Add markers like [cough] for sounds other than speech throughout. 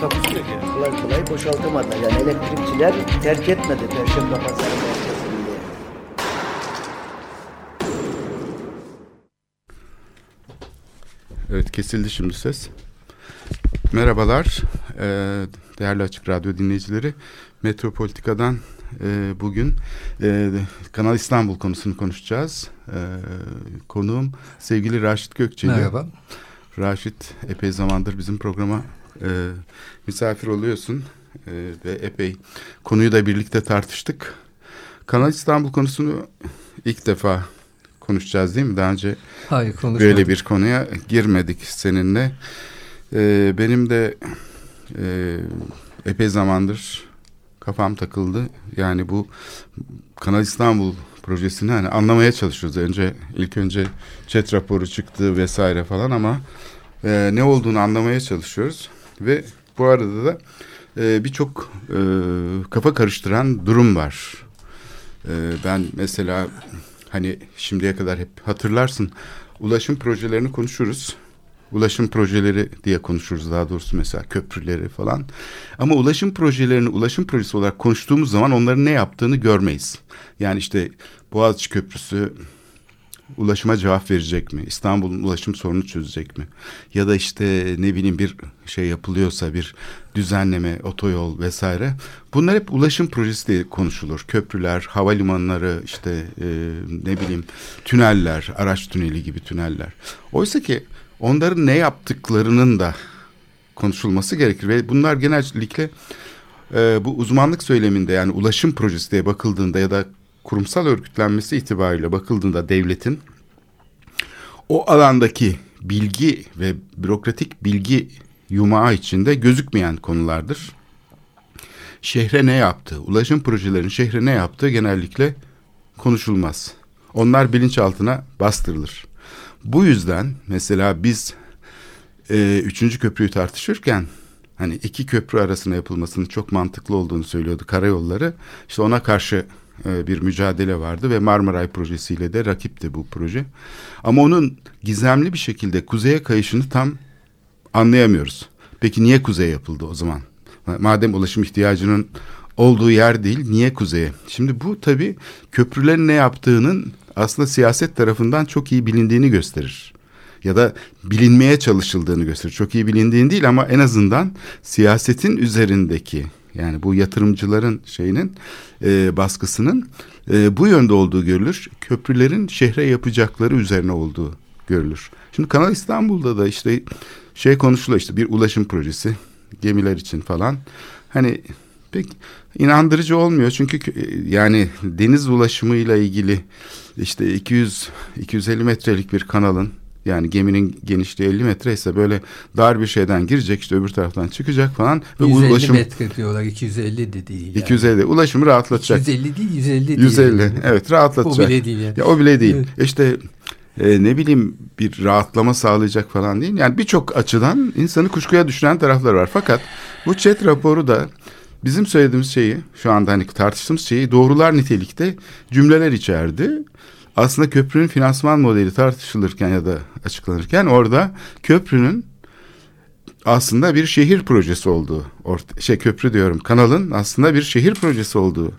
Takusu yok yani. kolay kolay boşaltamadılar. Yani elektrikçiler terk etmedi Perşembe Pazarı merkezinde. Evet kesildi şimdi ses. Merhabalar ee, değerli Açık Radyo dinleyicileri. Metropolitika'dan e, bugün e, Kanal İstanbul konusunu konuşacağız. E, konuğum sevgili Raşit Gökçeli. Merhaba. Raşit epey zamandır bizim programa e, misafir oluyorsun e, ve epey konuyu da birlikte tartıştık. Kanal İstanbul konusunu ilk defa konuşacağız değil mi? Daha önce Hayır böyle bir konuya girmedik seninle. Ee, benim de e, epey zamandır kafam takıldı. Yani bu Kanal İstanbul projesini hani anlamaya çalışıyoruz. Önce ilk önce chat raporu çıktı vesaire falan ama e, ne olduğunu anlamaya çalışıyoruz ve bu arada da e, birçok e, kafa karıştıran durum var. E, ben mesela hani şimdiye kadar hep hatırlarsın ulaşım projelerini konuşuruz. Ulaşım projeleri diye konuşuruz daha doğrusu mesela köprüleri falan. Ama ulaşım projelerini ulaşım projesi olarak konuştuğumuz zaman onların ne yaptığını görmeyiz. Yani işte Boğaziçi Köprüsü ulaşıma cevap verecek mi? İstanbul'un ulaşım sorunu çözecek mi? Ya da işte ne bileyim bir şey yapılıyorsa bir düzenleme, otoyol vesaire. Bunlar hep ulaşım projesi diye konuşulur. Köprüler, havalimanları, işte e, ne bileyim tüneller, araç tüneli gibi tüneller. Oysa ki onların ne yaptıklarının da konuşulması gerekir ve bunlar genellikle e, bu uzmanlık söyleminde yani ulaşım projesi diye bakıldığında ya da kurumsal örgütlenmesi itibariyle bakıldığında devletin o alandaki bilgi ve bürokratik bilgi yumağı içinde gözükmeyen konulardır. Şehre ne yaptı? Ulaşım projelerinin şehre ne yaptığı genellikle konuşulmaz. Onlar bilinçaltına bastırılır. Bu yüzden mesela biz e, üçüncü köprüyü tartışırken hani iki köprü arasında yapılmasının çok mantıklı olduğunu söylüyordu karayolları. İşte ona karşı e, bir mücadele vardı ve Marmaray projesiyle de rakipti bu proje. Ama onun gizemli bir şekilde kuzeye kayışını tam anlayamıyoruz. Peki niye kuzeye yapıldı o zaman? Madem ulaşım ihtiyacının olduğu yer değil, niye kuzeye? Şimdi bu tabii köprülerin ne yaptığının aslında siyaset tarafından çok iyi bilindiğini gösterir. Ya da bilinmeye çalışıldığını gösterir. Çok iyi bilindiğini değil ama en azından siyasetin üzerindeki yani bu yatırımcıların şeyinin e, baskısının e, bu yönde olduğu görülür. Köprülerin şehre yapacakları üzerine olduğu görülür. Şimdi Kanal İstanbul'da da işte şey konuşuluyor işte bir ulaşım projesi gemiler için falan. Hani pek inandırıcı olmuyor çünkü yani deniz ulaşımıyla ilgili işte 200 250 metrelik bir kanalın yani geminin genişliği 50 metre ise böyle dar bir şeyden girecek işte öbür taraftan çıkacak falan. Ve 150 ulaşım, metre diyorlar 250 de değil. Yani. 250 ulaşımı rahatlatacak. 250 değil 150 değil. 150 evet rahatlatacak. O bile değil yani. Ya, o bile değil. Evet. İşte e, ne bileyim bir rahatlama sağlayacak falan değil. Yani birçok açıdan insanı kuşkuya düşüren taraflar var. Fakat bu chat raporu da bizim söylediğimiz şeyi şu anda hani tartıştığımız şeyi doğrular nitelikte cümleler içerdi. Aslında köprünün finansman modeli tartışılırken ya da açıklanırken orada köprünün aslında bir şehir projesi olduğu, orta, şey köprü diyorum, kanalın aslında bir şehir projesi olduğu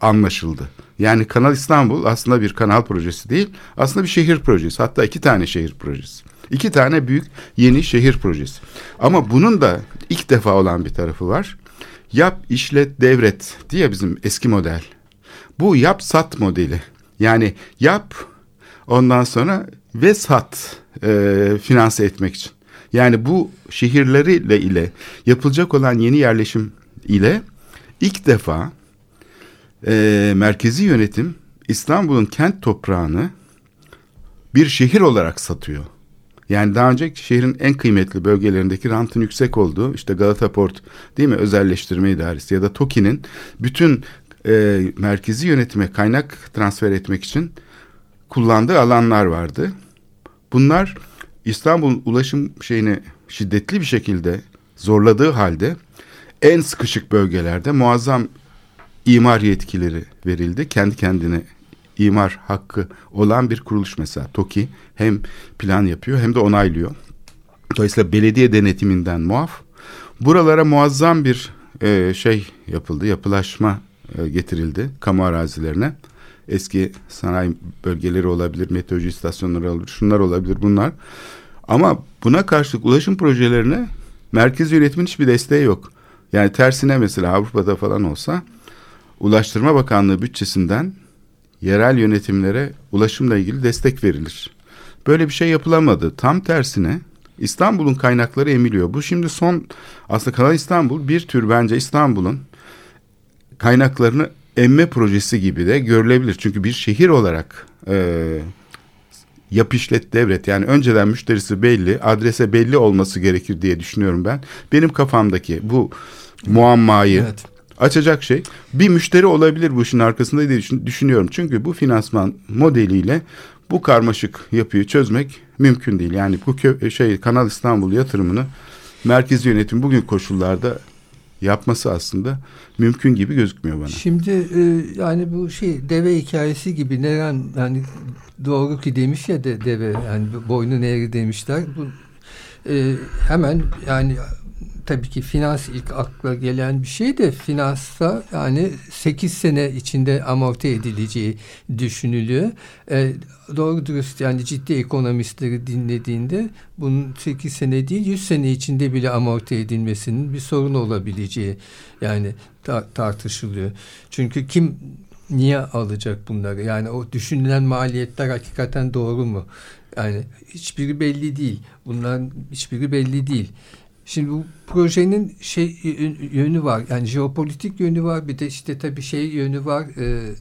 anlaşıldı. Yani Kanal İstanbul aslında bir kanal projesi değil, aslında bir şehir projesi. Hatta iki tane şehir projesi. İki tane büyük yeni şehir projesi. Ama bunun da ilk defa olan bir tarafı var. Yap, işlet, devret diye bizim eski model. Bu yap, sat modeli. Yani yap, ondan sonra ve sat e, finanse etmek için. Yani bu şehirleriyle ile yapılacak olan yeni yerleşim ile ilk defa e, merkezi yönetim İstanbul'un kent toprağını bir şehir olarak satıyor. Yani daha önce şehrin en kıymetli bölgelerindeki rantın yüksek olduğu işte Galata Port değil mi özelleştirme idaresi ya da TOKİ'nin bütün e, merkezi yönetime kaynak transfer etmek için kullandığı alanlar vardı. Bunlar İstanbul ulaşım şeyini şiddetli bir şekilde zorladığı halde en sıkışık bölgelerde muazzam imar yetkileri verildi. Kendi kendine imar hakkı olan bir kuruluş mesela TOKİ hem plan yapıyor hem de onaylıyor. Dolayısıyla belediye denetiminden muaf. Buralara muazzam bir e, şey yapıldı, yapılaşma e, getirildi kamu arazilerine. Eski sanayi bölgeleri olabilir, meteoroloji istasyonları olabilir, şunlar olabilir bunlar. Ama buna karşılık ulaşım projelerine merkez yönetimin hiçbir desteği yok. Yani tersine mesela Avrupa'da falan olsa Ulaştırma Bakanlığı bütçesinden yerel yönetimlere ulaşımla ilgili destek verilir. Böyle bir şey yapılamadı. Tam tersine İstanbul'un kaynakları emiliyor. Bu şimdi son aslında Kanal İstanbul bir tür bence İstanbul'un kaynaklarını emme projesi gibi de görülebilir. Çünkü bir şehir olarak e, yap işlet devret yani önceden müşterisi belli adrese belli olması gerekir diye düşünüyorum ben. Benim kafamdaki bu muammayı evet. açacak şey bir müşteri olabilir bu işin arkasında diye düşünüyorum. Çünkü bu finansman modeliyle bu karmaşık yapıyı çözmek mümkün değil. Yani bu şey Kanal İstanbul yatırımını merkezi yönetim bugün koşullarda yapması aslında mümkün gibi gözükmüyor bana. Şimdi e, yani bu şey deve hikayesi gibi neren yani doğru ki demiş ya de, deve yani boynu eğri demişler. Bu e, hemen yani tabii ki finans ilk akla gelen bir şey de finansta yani 8 sene içinde amorti edileceği düşünülüyor. E, doğru dürüst yani ciddi ekonomistleri dinlediğinde bunun 8 sene değil 100 sene içinde bile amorti edilmesinin bir sorun olabileceği yani ta tartışılıyor. Çünkü kim niye alacak bunları? Yani o düşünülen maliyetler hakikaten doğru mu? Yani hiçbiri belli değil. Bunların hiçbiri belli değil. Şimdi bu projenin şey yönü var. Yani jeopolitik yönü var. Bir de işte tabii şey yönü var. E,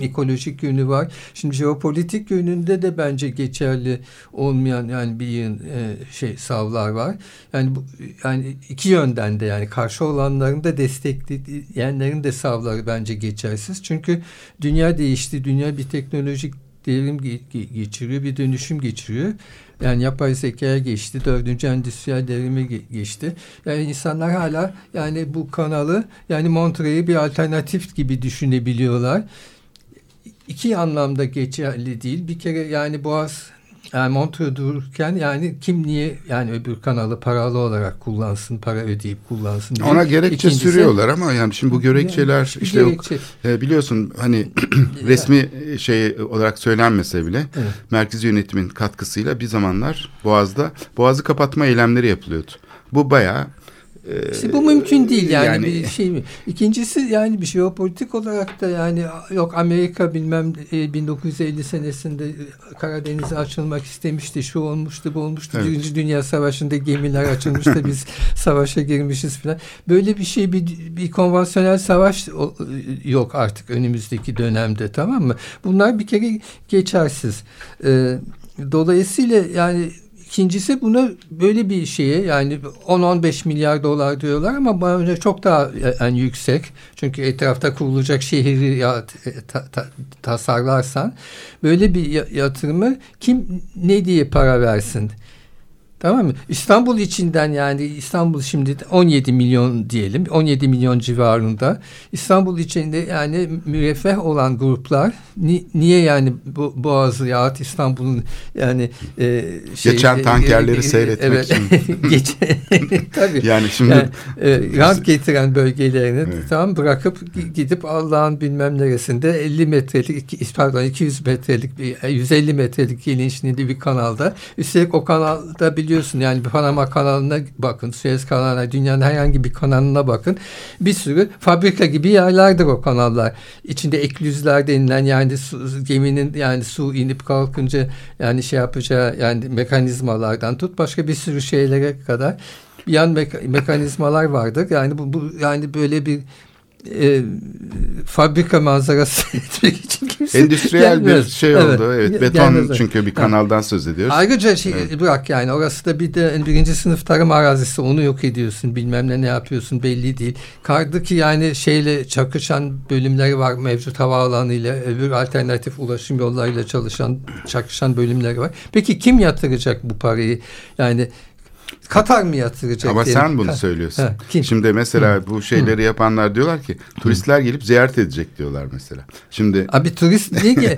[clears throat] ekolojik yönü var. Şimdi jeopolitik yönünde de bence geçerli olmayan yani bir e, şey savlar var. Yani bu yani iki yönden de yani karşı olanların da destekleyenlerin de savları bence geçersiz. Çünkü dünya değişti. Dünya bir teknolojik devrim geçiriyor, bir dönüşüm geçiriyor. Yani yapay zekaya geçti, dördüncü endüstriyel devrime geçti. Yani insanlar hala yani bu kanalı yani Montreux'u bir alternatif gibi düşünebiliyorlar. İki anlamda geçerli değil. Bir kere yani Boğaz yani Montreux dururken yani kim niye yani öbür kanalı paralı olarak kullansın, para ödeyip kullansın diye. Ona gerekçe İkincisi, sürüyorlar ama yani şimdi bu gerekçeler yani, işte gerekçe. yok, e, biliyorsun hani [clears throat] resmi şey olarak söylenmese bile evet. merkezi yönetimin katkısıyla bir zamanlar Boğaz'da Boğaz'ı kapatma eylemleri yapılıyordu. Bu bayağı işte bu mümkün değil yani, yani bir şey mi? İkincisi yani bir jeopolitik olarak da yani yok Amerika bilmem 1950 e, senesinde Karadeniz'e açılmak istemişti. Şu olmuştu, bu olmuştu. Evet. Birinci Dünya Savaşı'nda gemiler açılmıştı. biz [laughs] savaşa girmişiz falan. Böyle bir şey bir, bir konvansiyonel savaş yok artık önümüzdeki dönemde tamam mı? Bunlar bir kere geçersiz. Dolayısıyla yani İkincisi buna böyle bir şeye yani 10-15 milyar dolar diyorlar ama bence çok daha yani yüksek. Çünkü etrafta kurulacak şehri ya, ta, ta, tasarlarsan böyle bir yatırımı kim ne diye para versin? Tamam mı? İstanbul içinden yani İstanbul şimdi 17 milyon diyelim. 17 milyon civarında. İstanbul içinde yani müreffeh olan gruplar ni, niye yani bu Boğazı yahut İstanbul'un yani e, şey, geçen tankerleri e, e, seyretmek evet, için. [laughs] Geç, [laughs] tabii. Yani şimdi yani, e, rant [laughs] getiren bölgelerini evet. tam bırakıp gidip Allah'ın bilmem neresinde 50 metrelik pardon 200 metrelik 150 metrelik genişliğinde bir kanalda üstelik o kanalda biliyorsunuz biliyorsun yani Panama kanalına bakın, Suez kanalına, dünyanın herhangi bir kanalına bakın. Bir sürü fabrika gibi yerlerdir o kanallar. İçinde eklüzler denilen yani su, geminin yani su inip kalkınca yani şey yapacağı yani mekanizmalardan tut başka bir sürü şeylere kadar yan me mekanizmalar vardır. Yani bu, bu yani böyle bir e, fabrika manzarası [laughs] etmek için kimse Endüstriyel bir gelmez. şey oldu. Evet, beton gelmez. çünkü bir kanaldan söz ediyoruz. Ayrıca şey bırak yani orası da bir de birinci sınıf tarım arazisi onu yok ediyorsun bilmem ne ne yapıyorsun belli değil. Kardaki yani şeyle çakışan bölümleri var mevcut havaalanı ile öbür alternatif ulaşım yollarıyla çalışan çakışan bölümleri var. Peki kim yatıracak bu parayı? Yani Katar mı yatıracak? Ama diyelim. sen bunu Ha, söylüyorsun. ha, kim? Şimdi mesela bu şeyleri yapanlar diyorlar ki turistler gelip ziyaret edecek diyorlar mesela. Şimdi Abi turist değil ki.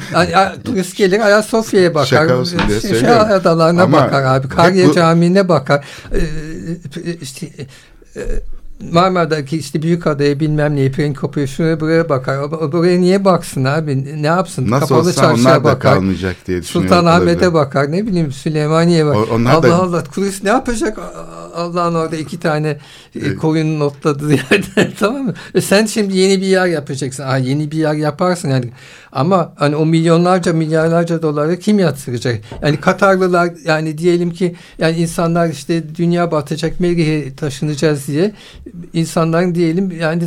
Turist gelir Ayasofya'ya bakar. Şaka olsun diye şey, söylüyorum. adalarına Ama bakar abi. Karya bu- Camii'ne bakar. Ee, işte e, Marmara'daki işte büyük adaya bilmem neyi pren kopuyor şuraya buraya bakar. O, buraya niye baksın abi? Ne yapsın? nasıl Kapalı olsa çarşıya onlar da bakar. kalmayacak diye düşünüyorum. Sultanahmet'e bakar ne bileyim Süleymaniye bakar. O- onlar Allah da- Allah turist ne yapacak Allah'ın orada iki tane e, koyunun otladığı yerde [laughs] tamam mı? E sen şimdi yeni bir yer yapacaksın. Aa, yeni bir yer yaparsın yani ama hani o milyonlarca milyarlarca doları kim yatıracak? Yani Katarlılar yani diyelim ki yani insanlar işte dünya batacak Merih'e taşınacağız diye insanların diyelim yani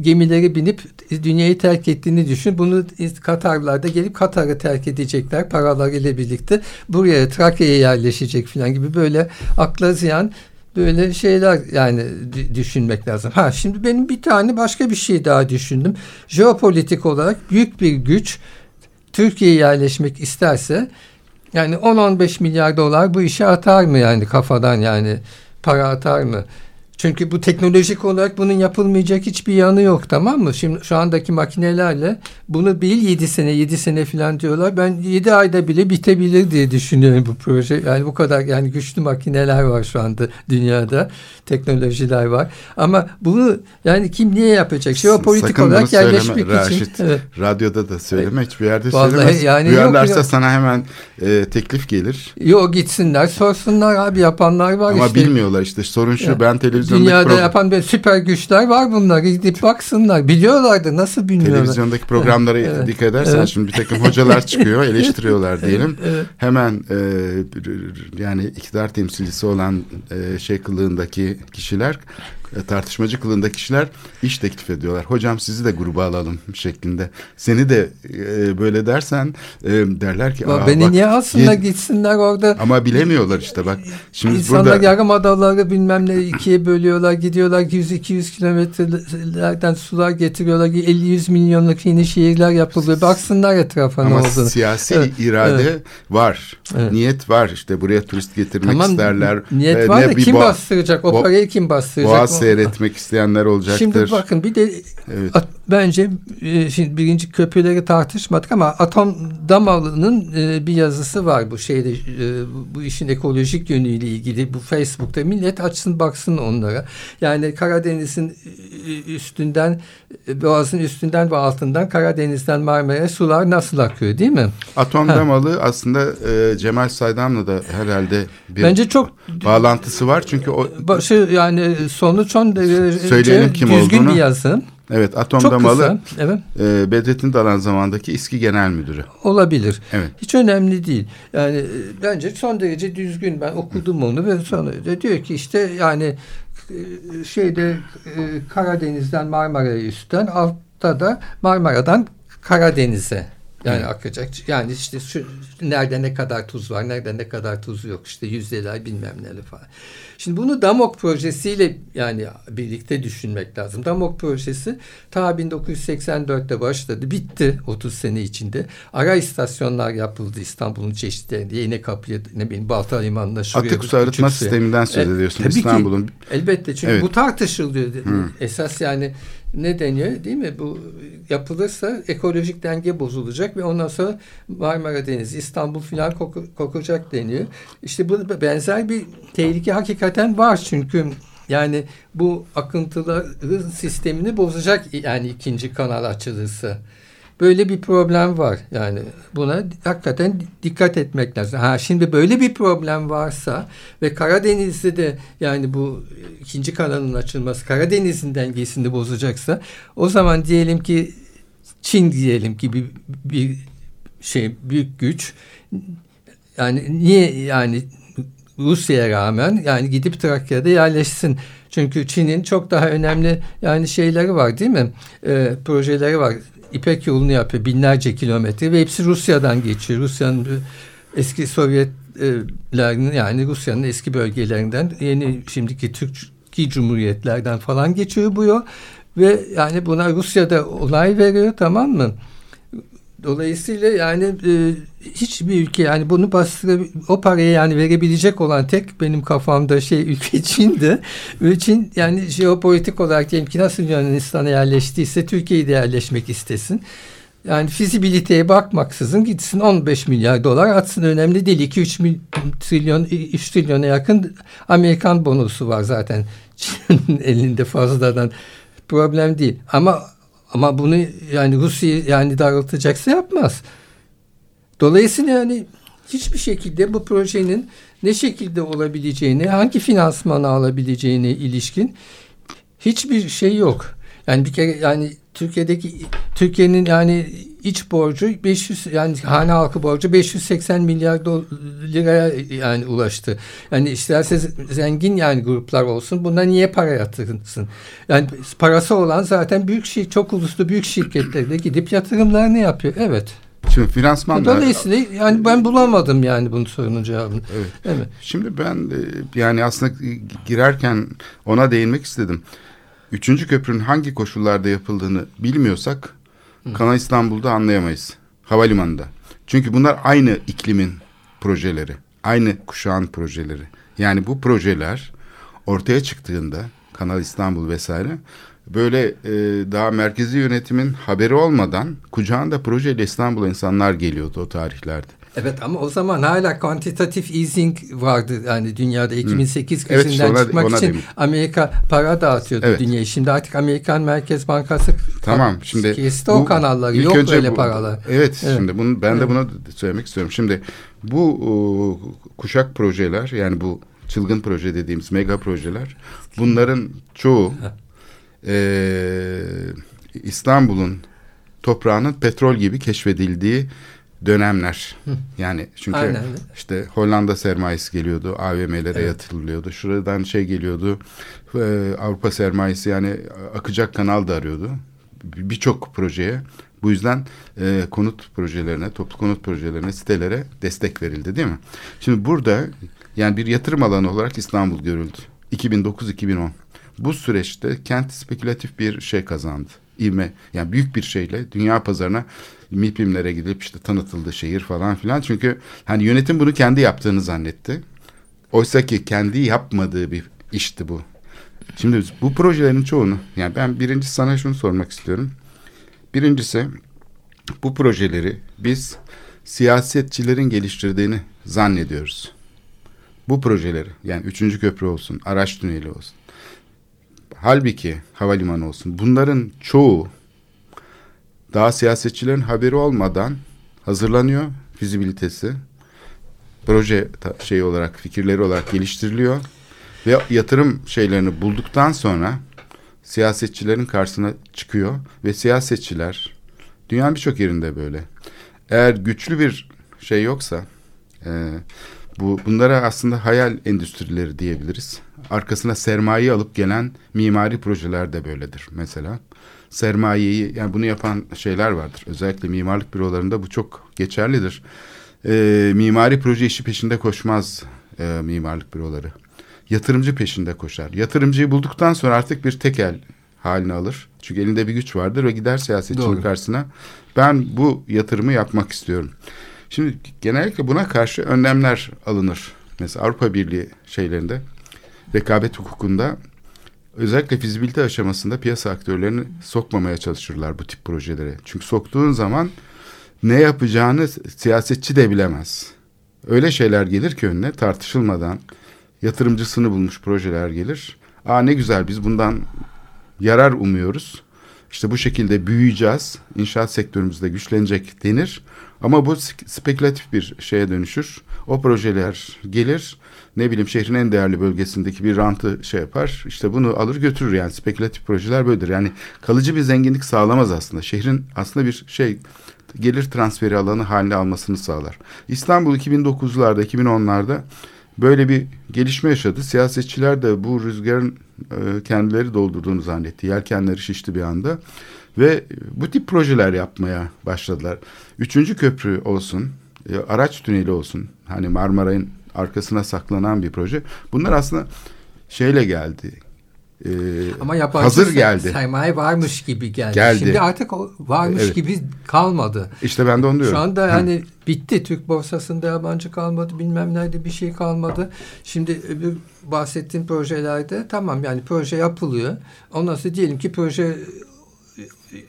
gemileri binip dünyayı terk ettiğini düşün. Bunu Katarlılar da gelip Katar'ı terk edecekler paralarıyla birlikte. Buraya Trakya'ya yerleşecek falan gibi böyle akla ziyan böyle şeyler yani düşünmek lazım. Ha şimdi benim bir tane başka bir şey daha düşündüm. Jeopolitik olarak büyük bir güç Türkiye'ye yerleşmek isterse yani 10-15 milyar dolar bu işe atar mı yani kafadan yani para atar mı? Çünkü bu teknolojik olarak bunun yapılmayacak hiçbir yanı yok tamam mı? Şimdi şu andaki makinelerle bunu bil 7 sene 7 sene falan diyorlar. Ben 7 ayda bile bitebilir diye düşünüyorum bu proje. Yani bu kadar yani güçlü makineler var şu anda dünyada. Teknolojiler var. Ama bunu yani kim niye yapacak? Jeopolitik Sakın bunu olarak söyleme yerleşmek Raşit. için. Evet. Radyoda da söyleme hiçbir yerde Vallahi söylemez. yani Duyarlarsa yok, yok. sana hemen e, teklif gelir. Yo gitsinler sorsunlar abi yapanlar var Ama işte. bilmiyorlar işte sorun şu Ya, ben televizyondaki Dünyada pro- yapan böyle süper güçler var bunlar. Gidip baksınlar. Biliyorlardı nasıl bilmiyorlar. televizyondaki programlara Evet, dikkat edersen evet. şimdi bir takım hocalar çıkıyor [laughs] eleştiriyorlar diyelim. Evet. Hemen e, yani iktidar temsilcisi olan e, şey kılığındaki kişiler tartışmacı kılığındaki kişiler iş teklif ediyorlar. Hocam sizi de gruba alalım şeklinde. Seni de e, böyle dersen e, derler ki "Aa, Beni bak, niye alsınlar ye- gitsinler orada. ama bilemiyorlar işte bak. Şimdi İnsanlar burada yarım adaları bilmem ne ikiye bölüyorlar. Gidiyorlar 100-200 kilometrelerden sular getiriyorlar. 50-100 milyonluk yeni şehirler yapılıyor. Baksınlar etrafa ne ama olduğunu. siyasi Evet, irade evet. var. Evet. Niyet var. İşte buraya turist getirmek Tamam isterler. niyet E, var ne da kim bastıracak? O parayı kim bastıracak? Boğaz seyretmek isteyenler olacaktır. Şimdi bakın bir de Evet. Bence e, şimdi birinci köprüleri tartışmadık ama Atom Damalı'nın e, bir yazısı var bu şeyde e, bu- işin ekolojik yönüyle ilgili bu Facebook'ta millet açsın baksın onlara. Yani Karadeniz'in e, üstünden e, Boğaz'ın üstünden ve altından Karadeniz'den Marmara'ya sular nasıl akıyor değil mi? Atom Ha. Damalı aslında e, Cemal Saydam'la da herhalde bir Bence çok bağlantısı var. Çünkü o başı yani sonuç son derece düzgün olduğunu. bir yazı. Evet Atom Çok Damalı kısa. Evet. e, Bedrettin Dalan zamandaki İSKİ Genel Müdürü. Olabilir. Evet. Hiç önemli değil. Yani e, bence son derece düzgün. Ben okudum onu ve sonra da diyor ki işte yani e, şeyde e, Karadeniz'den Marmara'ya üstten altta da Marmara'dan Karadeniz'e yani akacak. Yani işte şu nerede ne kadar tuz var, nerede ne kadar tuz yok. işte yüzdeler bilmem neler falan. Şimdi bunu Damok projesiyle yani birlikte düşünmek lazım. Damok projesi ta 1984'te başladı. Bitti 30 sene içinde. Ara istasyonlar yapıldı İstanbul'un çeşitlerinde. Yeni kapıya ne bileyim Balta Limanı'na şuraya. Atık su arıtma sisteminden söz E, ediyorsun ki. İstanbul'un. Elbette çünkü Evet. bu tartışılıyor. Esas yani ne deniyor değil mi? Bu yapılırsa ekolojik denge bozulacak ve ondan sonra Marmara Denizi, İstanbul filan koku- kokacak deniyor. İşte bu benzer bir tehlike hakikaten var çünkü yani bu akıntıların sistemini bozacak yani ikinci kanal açılırsa. Böyle bir problem var. Yani buna hakikaten dikkat etmek lazım. Ha şimdi böyle bir problem varsa ve Karadeniz'de de yani bu ikinci kanalın açılması Karadeniz'in dengesini bozacaksa o zaman diyelim ki Çin diyelim ki bir, bir şey büyük güç yani niye yani Rusya'ya rağmen yani gidip Trakya'da yerleşsin. Çünkü Çin'in çok daha önemli yani şeyleri var değil mi? E, projeleri var. İpek yolunu yapıyor binlerce kilometre ve hepsi Rusya'dan geçiyor. Rusya'nın eski Sovyetlerin yani Rusya'nın eski bölgelerinden yeni şimdiki Türkiye Cumhuriyetlerden falan geçiyor bu yol. Ve yani buna Rusya'da olay veriyor tamam mı? Dolayısıyla yani e, hiçbir ülke yani bunu bastıra o parayı yani verebilecek olan tek benim kafamda şey ülke [laughs] Çin'di. Ve Çin yani jeopolitik olarak diyelim ki nasıl Yunanistan'a yerleştiyse Türkiye'yi de yerleşmek istesin. Yani fizibiliteye bakmaksızın gitsin 15 milyar dolar atsın önemli değil. 2-3 trilyon 3 trilyona yakın Amerikan bonusu var zaten Çin'in [laughs] elinde fazladan problem değil. Ama ama bunu yani Rusya yani daraltacaksa yapmaz. Dolayısıyla yani hiçbir şekilde bu projenin ne şekilde olabileceğini, hangi finansmanı alabileceğine ilişkin hiçbir şey yok. Yani bir kere yani Türkiye'deki Türkiye'nin yani iç borcu 500 yani hane halkı borcu 580 milyar liraya yani ulaştı. Yani isterse zengin yani gruplar olsun buna niye para yatırsın? Yani parası olan zaten büyük şey çok uluslu büyük şirketlerde gidip yatırımlarını yapıyor. Evet. Şimdi finansman Dolayısıyla yani ben bulamadım yani bunun sorunun cevabını. Evet. evet. Şimdi ben yani aslında girerken ona değinmek istedim. Üçüncü köprünün hangi koşullarda yapıldığını bilmiyorsak. Kanal İstanbul'da anlayamayız. Havalimanında. Çünkü bunlar aynı iklimin projeleri. Aynı kuşağın projeleri. Yani bu projeler ortaya çıktığında Kanal İstanbul vesaire böyle e, daha merkezi yönetimin haberi olmadan kucağında projeyle İstanbul'a insanlar geliyordu o tarihlerde. Evet ama o zaman hala quantitative easing vardı. Yani dünyada 2008 hmm. krizinden evet, çıkmak ona için demin. Amerika para dağıtıyordu evet. dünyaya. Şimdi artık Amerikan Merkez Bankası tamam şimdi kesti o kanalları. Yok öyle bu, paralar. Evet, evet şimdi bunu ben de bunu söylemek istiyorum. Şimdi bu o, kuşak projeler yani bu çılgın proje dediğimiz mega projeler bunların çoğu [laughs] e, İstanbul'un toprağının petrol gibi keşfedildiği dönemler. Hı. Yani çünkü Aynen. işte Hollanda sermayesi geliyordu, AVM'lere evet. yatırılıyordu. Şuradan şey geliyordu, e, Avrupa sermayesi yani akacak kanal da arıyordu. Birçok projeye. Bu yüzden e, konut projelerine, toplu konut projelerine, sitelere destek verildi değil mi? Şimdi burada yani bir yatırım alanı olarak İstanbul görüldü. 2009-2010. Bu süreçte kent spekülatif bir şey kazandı. İvme yani büyük bir şeyle dünya pazarına MİPİM'lere gidip işte tanıtıldı şehir falan filan. Çünkü hani yönetim bunu kendi yaptığını zannetti. Oysa ki kendi yapmadığı bir işti bu. Şimdi bu projelerin çoğunu yani ben birinci sana şunu sormak istiyorum. Birincisi bu projeleri biz siyasetçilerin geliştirdiğini zannediyoruz. Bu projeleri yani üçüncü köprü olsun, araç tüneli olsun. Halbuki havalimanı olsun. Bunların çoğu daha siyasetçilerin haberi olmadan hazırlanıyor fizibilitesi. Proje şey olarak fikirleri olarak geliştiriliyor ve yatırım şeylerini bulduktan sonra siyasetçilerin karşısına çıkıyor ve siyasetçiler dünyanın birçok yerinde böyle. Eğer güçlü bir şey yoksa e, bu bunlara aslında hayal endüstrileri diyebiliriz. Arkasına sermaye alıp gelen mimari projeler de böyledir mesela sermayeyi yani bunu yapan şeyler vardır. Özellikle mimarlık bürolarında bu çok geçerlidir. E, mimari proje işi peşinde koşmaz e, mimarlık büroları. Yatırımcı peşinde koşar. Yatırımcıyı bulduktan sonra artık bir tekel haline alır. Çünkü elinde bir güç vardır ve gider siyasetçinin Doğru. karşısına. Ben bu yatırımı yapmak istiyorum. Şimdi genellikle buna karşı önlemler alınır. Mesela Avrupa Birliği şeylerinde rekabet hukukunda özellikle fizibilite aşamasında piyasa aktörlerini sokmamaya çalışırlar bu tip projelere. Çünkü soktuğun zaman ne yapacağını siyasetçi de bilemez. Öyle şeyler gelir ki önüne tartışılmadan yatırımcısını bulmuş projeler gelir. Aa ne güzel biz bundan yarar umuyoruz. İşte bu şekilde büyüyeceğiz. İnşaat sektörümüzde güçlenecek denir. Ama bu spekülatif bir şeye dönüşür. O projeler gelir ne bileyim şehrin en değerli bölgesindeki bir rantı şey yapar. İşte bunu alır götürür yani spekülatif projeler böyledir. Yani kalıcı bir zenginlik sağlamaz aslında. Şehrin aslında bir şey gelir transferi alanı haline almasını sağlar. İstanbul 2009'larda 2010'larda böyle bir gelişme yaşadı. Siyasetçiler de bu rüzgarın e, kendileri doldurduğunu zannetti. Yelkenleri şişti bir anda ve bu tip projeler yapmaya başladılar. Üçüncü köprü olsun, e, araç tüneli olsun. Hani Marmaray'ın arkasına saklanan bir proje. Bunlar aslında şeyle geldi. E, Ama yabancı hazır geldi. sermaye varmış gibi geldi. Geldi. Şimdi artık varmış Evet. gibi kalmadı. İşte ben de onu diyorum. Şu anda Hı. hani bitti. Türk borsasında yabancı kalmadı. Bilmem nerede bir şey kalmadı. Şimdi öbür bahsettiğim projelerde tamam yani proje yapılıyor. Ondan sonra diyelim ki proje e,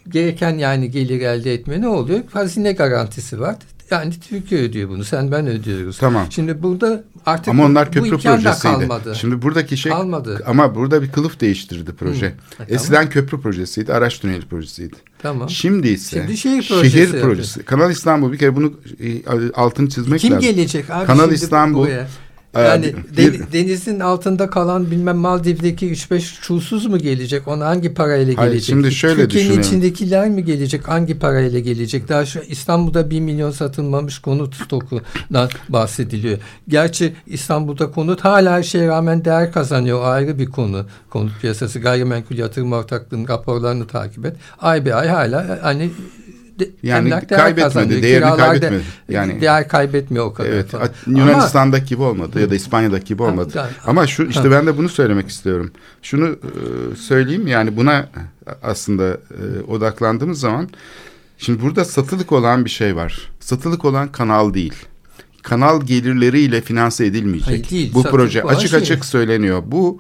gereken yani gelir elde etme ne oluyor? Hazine garantisi var. Yani Türkiye ödüyor bunu. Sen ben ödüyoruz. Tamam. Şimdi burada artık Ama bu- onlar bu köprü da projesiydi. kalmadı. Şimdi buradaki şey Kalmadı. ama burada bir kılıf değiştirdi proje. Hı. E, Eskiden köprü projesiydi, araç tüneli projesiydi. Tamam. Şimdi ise Şimdi şehir projesi yapıyor. projesi. Kanal İstanbul bir kere bunu e, altını çizmek Kim lazım. gelecek abi Kanal İstanbul, buraya? E, Yani bir- de- denizin altında kalan bilmem Maldiv'deki 3-5 çulsuz mu gelecek? Ona hangi parayla Hayır, gelecek? şimdi şöyle Türkiye'nin içindekiler mi gelecek? Hangi parayla gelecek? Daha şu İstanbul'da 1 milyon satılmamış konut stokundan bahsediliyor. Gerçi İstanbul'da konut hala her şeye rağmen değer kazanıyor. O ayrı bir konu. Konut piyasası gayrimenkul yatırım ortaklığının raporlarını takip et. Ay be ay hala hani de- Yani emlak değer kaybetmedi, değerini Kiralar kaybetmedi. Yani- değer kaybetmiyor o kadar. Evet, falan. Yunanistan'daki gibi olmadı ya da İspanya'daki gibi olmadı. Ha, Ama şu işte ben de bunu söylemek istiyorum. Şunu e, söyleyeyim yani buna aslında e, odaklandığımız zaman şimdi burada satılık olan bir şey var. Satılık olan kanal değil. Kanal gelirleriyle finanse edilmeyecek. Hayır, değil, Bu proje açık şey. açık söyleniyor. Bu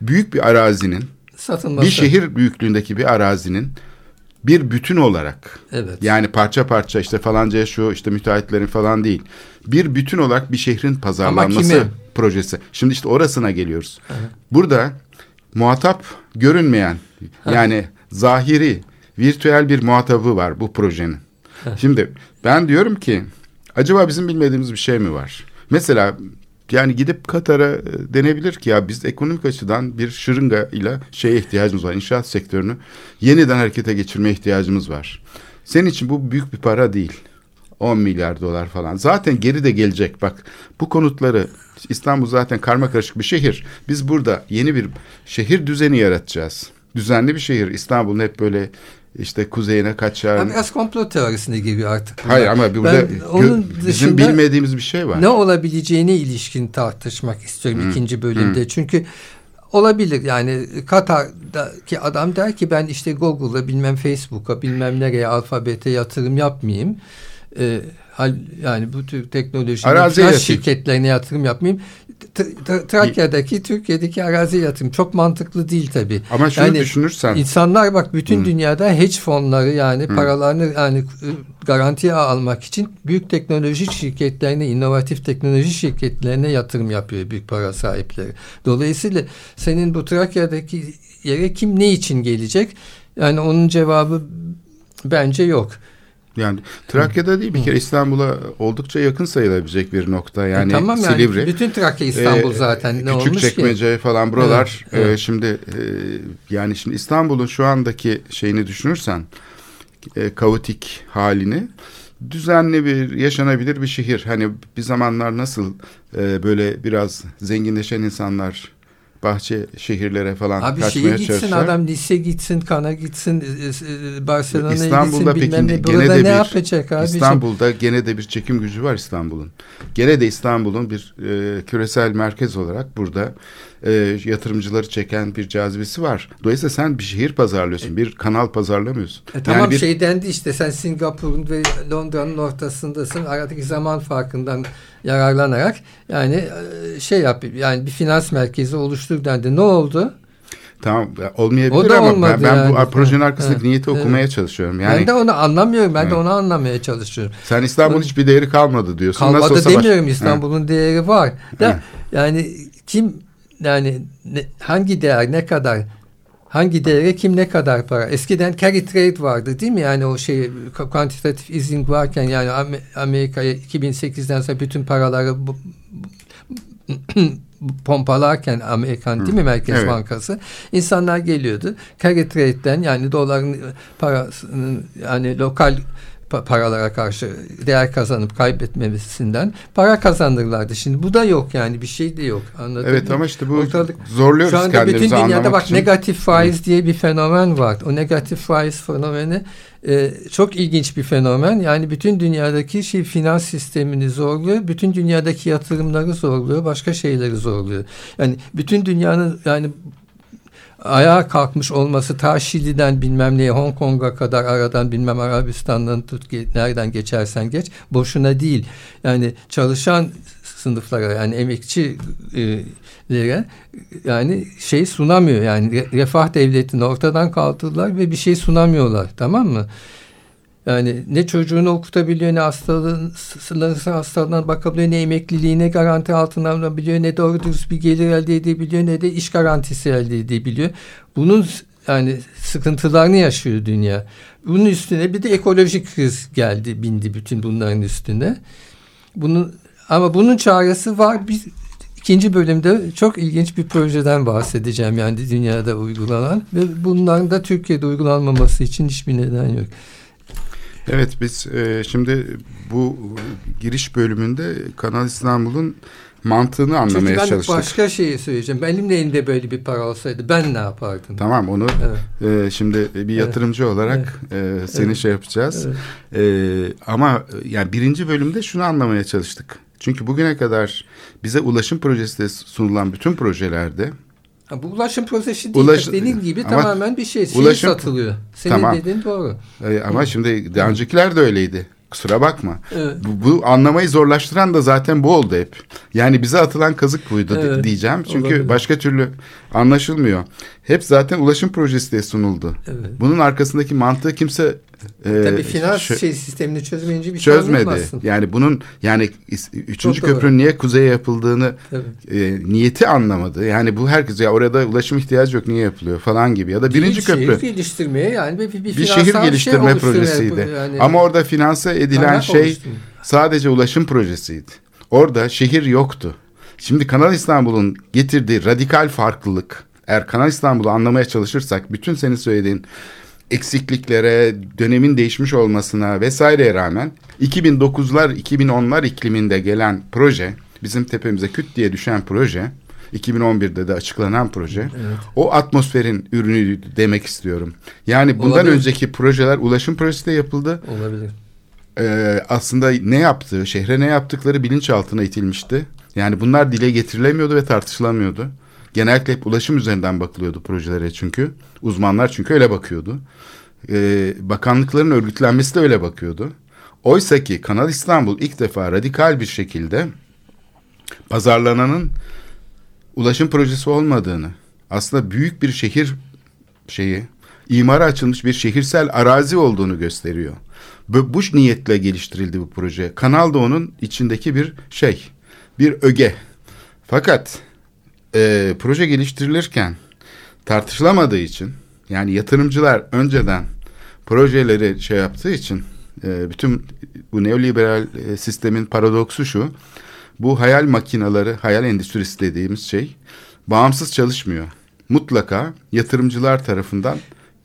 büyük bir arazinin satılması. bir şehir büyüklüğündeki bir arazinin bir bütün olarak Evet. yani parça parça işte falanca şu işte müteahhitlerin falan değil. Bir bütün olarak bir şehrin pazarlanması projesi. Şimdi işte orasına geliyoruz. Burada muhatap görünmeyen yani zahiri virtüel bir muhatabı var bu projenin. Şimdi ben diyorum ki acaba bizim bilmediğimiz bir şey mi var? Mesela yani gidip Katar'a e, denebilir ki ya biz ekonomik açıdan bir şırınga ile şeye ihtiyacımız var. İnşaat sektörünü yeniden harekete geçirmeye ihtiyacımız var. Senin için bu büyük bir para değil. 10 milyar dolar falan. Zaten geri de gelecek. Bak bu konutları İstanbul zaten karma karışık bir şehir. Biz burada yeni bir şehir düzeni yaratacağız. Düzenli bir şehir. İstanbul'un hep böyle işte kuzeyine kaçar. Ya biraz komplo teorisine giriyor artık. bunlar. Hayır ama burada Ben onun bizim bilmediğimiz bir şey var. ne olabileceğine ilişkin tartışmak istiyorum ikinci bölümde. Çünkü olabilir yani Katar'daki adam der ki ben işte Google'a bilmem Facebook'a bilmem nereye alfabete yatırım yapmayayım. Ee, hal, yani bu tür teknoloji yatırım. şirketlerine yatırım yapmayayım. Trakya'daki Türkiye'deki arazi yatırım çok mantıklı değil tabii. Ama şunu Yani düşünürsen İnsanlar bak bütün dünyada hedge fonları yani paralarını yani e, garantiye almak için büyük teknoloji şirketlerine, inovatif teknoloji şirketlerine yatırım yapıyor büyük para sahipleri. Dolayısıyla senin bu Trakya'daki yere kim ne için gelecek? Yani onun cevabı bence yok. Yani Trakya'da değil bir kere İstanbul'a oldukça yakın sayılabilecek bir nokta. Yani E tamam yani Silivri. bütün Trakya İstanbul Ee, zaten ne olmuş ki? Küçükçekmece falan buralar Evet, e, evet. şimdi e, yani şimdi İstanbul'un şu andaki şeyini düşünürsen e, kaotik halini düzenli bir yaşanabilir bir şehir. Hani bir zamanlar nasıl e, böyle biraz zenginleşen insanlar bahçe şehirlere falan Abi şeye kaçmaya gitsin çalıştılar. adam Nice gitsin, Kana gitsin, e, e, Barcelona'ya İstanbul'da gitsin peki bilmem ne. gene Burada de ne bir yapacak abiciğim? İstanbul'da gene de bir çekim gücü var İstanbul'un. Gene de İstanbul'un bir e, küresel merkez olarak burada e, yatırımcıları çeken bir cazibesi var. Dolayısıyla sen bir şehir pazarlıyorsun, bir kanal pazarlamıyorsun. E tamam bir, şey dendi işte sen Singapur'un ve Londra'nın ortasındasın. Aradaki zaman farkından yararlanarak yani e, şey yap yani bir finans merkezi oluştur dendi. Ne oldu? Tamam olmayabilir ama ben, ben yani. bu projenin arkasındaki ha, niyeti evet. okumaya çalışıyorum. Yani ben de onu anlamıyorum. Ben de Evet. onu anlamaya çalışıyorum. sen İstanbul'un hiçbir değeri kalmadı diyorsun. Nasıl Kalmadı olsa baş- demiyorum İstanbul'un değeri var. Da Ha. yani kim yani ne- hangi değer ne kadar hangi değere kim ne kadar para? Eskiden carry trade vardı değil mi? Yani o şey quantitative easing varken yani Am- Amerika'ya 2008'den sonra bütün paraları bu, [coughs] pompalarken Amerikan değil mi Merkez Evet. Bankası insanlar geliyordu. Carry trade'den yani doların parasının yani lokal paralara karşı değer kazanıp kaybetmemesinden para kazanırlardı. Şimdi bu da yok yani bir şey de yok. Anladın Evet mı? ama işte bu Ortalık- zorluyoruz Şu anda bütün dünyada bak için. negatif faiz diye bir fenomen var. O negatif faiz fenomeni e, çok ilginç bir fenomen. Yani bütün dünyadaki şey finans sistemini zorluyor. Bütün dünyadaki yatırımları zorluyor. Başka şeyleri zorluyor. Yani bütün dünyanın yani ayağa kalkmış olması ta Şili'den bilmem neye Hong Kong'a kadar aradan bilmem Arabistan'dan tut nereden geçersen geç boşuna değil. Yani çalışan sınıflara yani emekçilere yani şey sunamıyor yani re- refah devletini ortadan kaldırdılar ve bir şey sunamıyorlar tamam mı? Yani ne çocuğunu okutabiliyor ne hastalığın sınırlısı hastalığına bakabiliyor ne emekliliğine garanti altına alabiliyor ne doğru dürüst bir gelir elde edebiliyor ne de iş garantisi elde edebiliyor. Bunun yani sıkıntılarını yaşıyor dünya. Bunun üstüne bir de ekolojik kriz geldi bindi bütün bunların üstüne. Bunun ama bunun çaresi var. Bir ikinci bölümde çok ilginç bir projeden bahsedeceğim yani dünyada uygulanan ve bunların da Türkiye'de uygulanmaması için hiçbir neden yok. Evet biz e, şimdi bu giriş bölümünde Kanal İstanbul'un mantığını anlamaya Çünkü ben çalıştık. başka şeyi söyleyeceğim. Benim de elimde böyle bir para olsaydı ben ne yapardım? Tamam onu Evet. e, şimdi bir yatırımcı olarak e, seni Evet. şey yapacağız. Evet. E, ama e, yani birinci bölümde şunu anlamaya çalıştık. Çünkü bugüne kadar bize ulaşım projesi sunulan bütün projelerde Ha, bu ulaşım projesi değil. Ulaş- Dediğin gibi ama tamamen bir şey. Şey ulaşım- satılıyor. Senin Tamam. dediğin doğru. e, ama şimdi daha öncekiler de öyleydi. Kusura bakma. Evet. Bu, bu anlamayı zorlaştıran da zaten bu oldu hep. Yani bize atılan kazık buydu Evet, diyeceğim. Çünkü olabilir. başka türlü anlaşılmıyor. Hep zaten ulaşım projesi de sunuldu. Evet. Bunun arkasındaki mantığı kimse e, Tabii finans çö- şey sistemini çözmeyince bir şey çözmedi. anlayamazsın. Yani bunun yani üçüncü Çok doğru. köprünün niye kuzeye yapıldığını Tabii. e, niyeti anlamadı. Yani bu herkes ya orada ulaşım ihtiyacı yok niye yapılıyor falan gibi ya da birinci Değil, köprü Şehir geliştirmeye yani bir, bir, bir şehir şey geliştirme oluşturmaya projesiydi. yani. Ama orada finanse edilen şey oluşturma. sadece ulaşım projesiydi. Orada şehir yoktu. Şimdi Kanal İstanbul'un getirdiği radikal farklılık eğer Kanal İstanbul'u anlamaya çalışırsak bütün senin söylediğin eksikliklere, dönemin değişmiş olmasına vesaireye rağmen 2009'lar 2010'lar ikliminde gelen proje, bizim tepemize küt diye düşen proje, 2011'de de açıklanan proje, o atmosferin ürünü demek istiyorum. Yani bundan Olabilir. önceki projeler ulaşım projesi de yapıldı. olabilir. Ee, aslında ne yaptığı, şehre ne yaptıkları bilinçaltına itilmişti. Yani bunlar dile getirilemiyordu ve tartışılamıyordu. Genellikle hep ulaşım üzerinden bakılıyordu projelere çünkü. Uzmanlar çünkü öyle bakıyordu. Ee, bakanlıkların örgütlenmesi de öyle bakıyordu. Oysa ki Kanal İstanbul ilk defa radikal bir şekilde pazarlananın ulaşım projesi olmadığını, aslında büyük bir şehir şeyi, imara açılmış bir şehirsel arazi olduğunu gösteriyor. Bu, bu niyetle geliştirildi bu proje. Kanal da onun içindeki bir şey, bir öge. Fakat e, proje geliştirilirken tartışılamadığı için, yani yatırımcılar önceden projeleri şey yaptığı için, e, bütün bu neoliberal e, sistemin paradoksu şu, bu hayal makinaları, hayal endüstrisi dediğimiz şey bağımsız çalışmıyor. Mutlaka yatırımcılar tarafından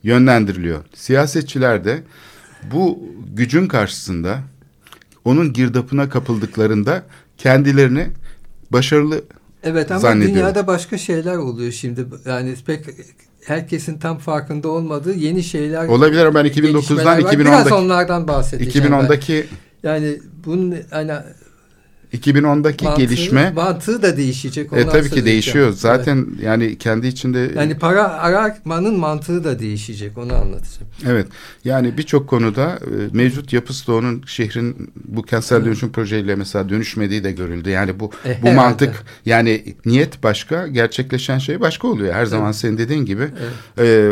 yönlendiriliyor. Siyasetçiler de bu gücün karşısında onun girdapına kapıldıklarında kendilerini başarılı Evet ama Zannediyorum. dünyada başka şeyler oluyor şimdi. Yani pek herkesin tam farkında olmadığı yeni şeyler olabilir ama ben gelişmeler 2009'dan var. Biraz 2010'daki onlardan bahsedeceğim. 2010'daki ben. Yani bunun hani 2010'daki mantığı, gelişme mantığı da değişecek. e, tabii ki değişiyor. edeceğim. Zaten yani kendi içinde Evet. Yani para aramanın mantığı da değişecek. Onu anlatacağım. Evet. Yani birçok konuda e, mevcut yapısı da onun şehrin bu kentsel dönüşüm projeyle mesela dönüşmediği de görüldü. Yani bu E, bu herhalde. mantık yani niyet başka, gerçekleşen şey başka oluyor. Her zaman senin dediğin gibi e,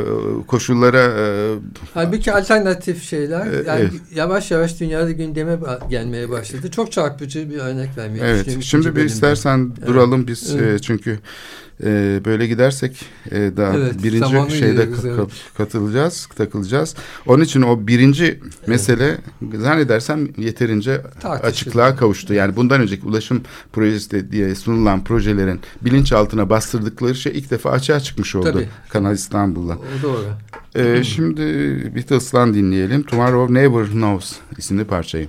koşullara e, Halbuki alternatif şeyler E, yani evet. yavaş yavaş dünyada gündeme gelmeye başladı. Çok çarpıcı bir örnek örnek vermeyi Evet. Şimdi bir istersen Evet. duralım biz Evet. e, çünkü e, böyle gidersek e, daha Evet, birinci şeyde ka- evet. ka- katılacağız, takılacağız. Onun için o birinci mesele zannedersem yeterince Tartışıldı. açıklığa kavuştu. Yani bundan önceki ulaşım projesi diye sunulan projelerin bilinçaltına bastırdıkları şey ilk defa açığa çıkmış oldu Tabii. Kanal İstanbul'la. O doğru. E, şimdi Beatles'tan dinleyelim. Tomorrow Never Knows isimli parçayı.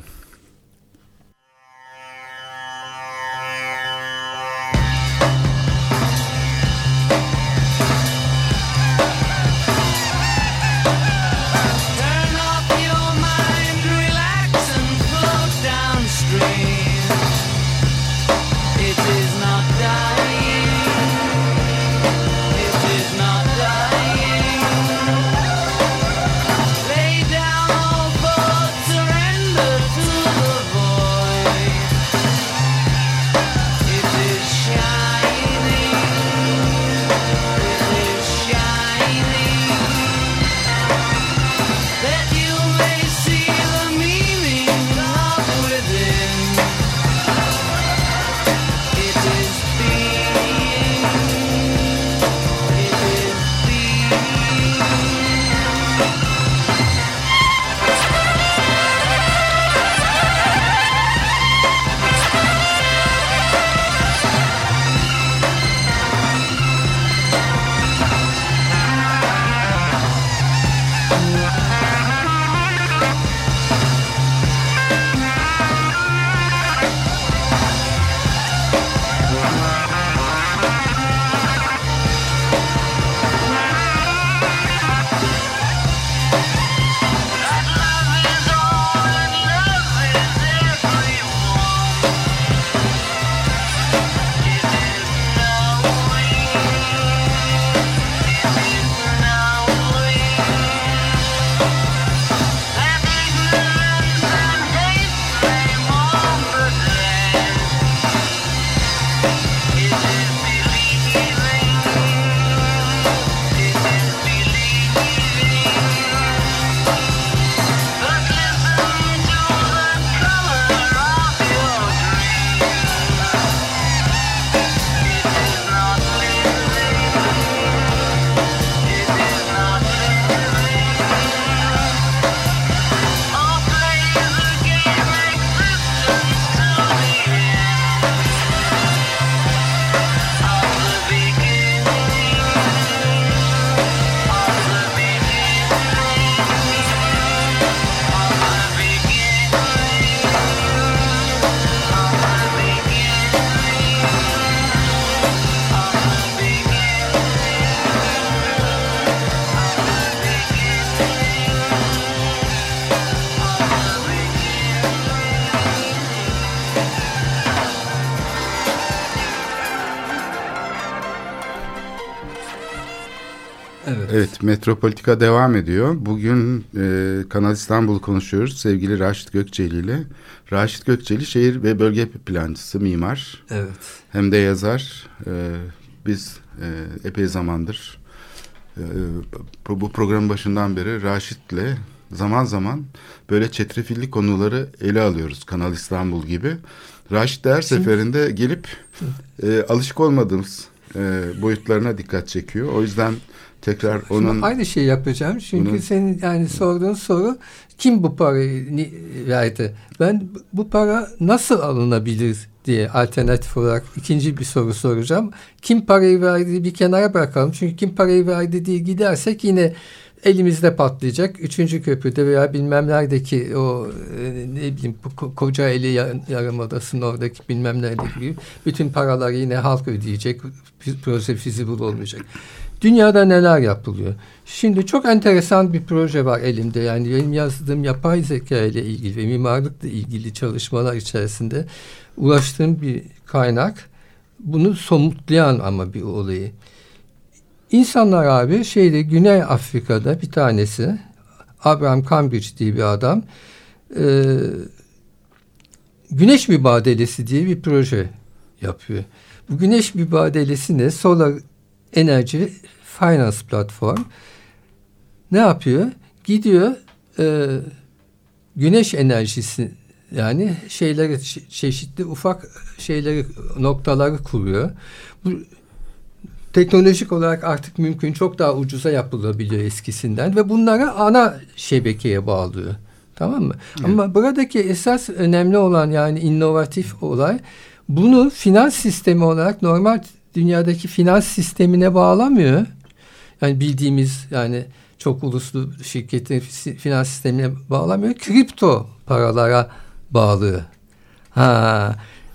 Evet. Metropolitika devam ediyor. Bugün e, Kanal İstanbul konuşuyoruz sevgili Raşit Gökçeli ile. Raşit Gökçeli şehir ve bölge plancısı, mimar. Evet. Hem de yazar. E, biz e, epey zamandır e, bu, programın başından beri Raşit'le zaman zaman böyle çetrefilli konuları ele alıyoruz Kanal İstanbul gibi. Raşit her seferinde gelip e, alışık olmadığımız e, boyutlarına dikkat çekiyor. O yüzden tekrar Şimdi onun aynı şey yapacağım. Çünkü Bunun- senin yani sorduğun soru kim bu parayı verdi? Ben bu para nasıl alınabilir diye alternatif olarak ikinci bir soru soracağım. Kim parayı verdi bir kenara bırakalım. Çünkü kim parayı verdi diye gidersek yine elimizde patlayacak. Üçüncü köprüde veya bilmem neredeki o e, ne bileyim bu Ko- Kocaeli Yar- Yarımadası'nın oradaki bilmem neredeki gibi bütün paraları yine halk ödeyecek. Proje feasible olmayacak. Dünyada neler yapılıyor? Şimdi çok enteresan bir proje var elimde. Yani benim yazdığım yapay zeka ile ilgili ve mimarlıkla ilgili çalışmalar içerisinde ulaştığım bir kaynak. Bunu somutlayan ama bir olayı. İnsanlar abi şeyde Güney Afrika'da bir tanesi Abraham Cambridge diye bir adam e, güneş mübadelesi diye bir proje yapıyor. Bu güneş mübadelesi ne? Solar Energy Finance Platform ne yapıyor? Gidiyor e, güneş enerjisi yani şeyleri çe- çeşitli ufak şeyleri noktaları kuruyor. Bu teknolojik olarak artık mümkün çok daha ucuza yapılabiliyor eskisinden ve bunları ana şebekeye bağlıyor. Tamam mı? Ama buradaki esas önemli olan yani inovatif olay bunu finans sistemi olarak normal dünyadaki finans sistemine bağlamıyor. Yani bildiğimiz yani çok uluslu şirketin fi- finans sistemine bağlamıyor. Kripto paralara bağlı. Ha,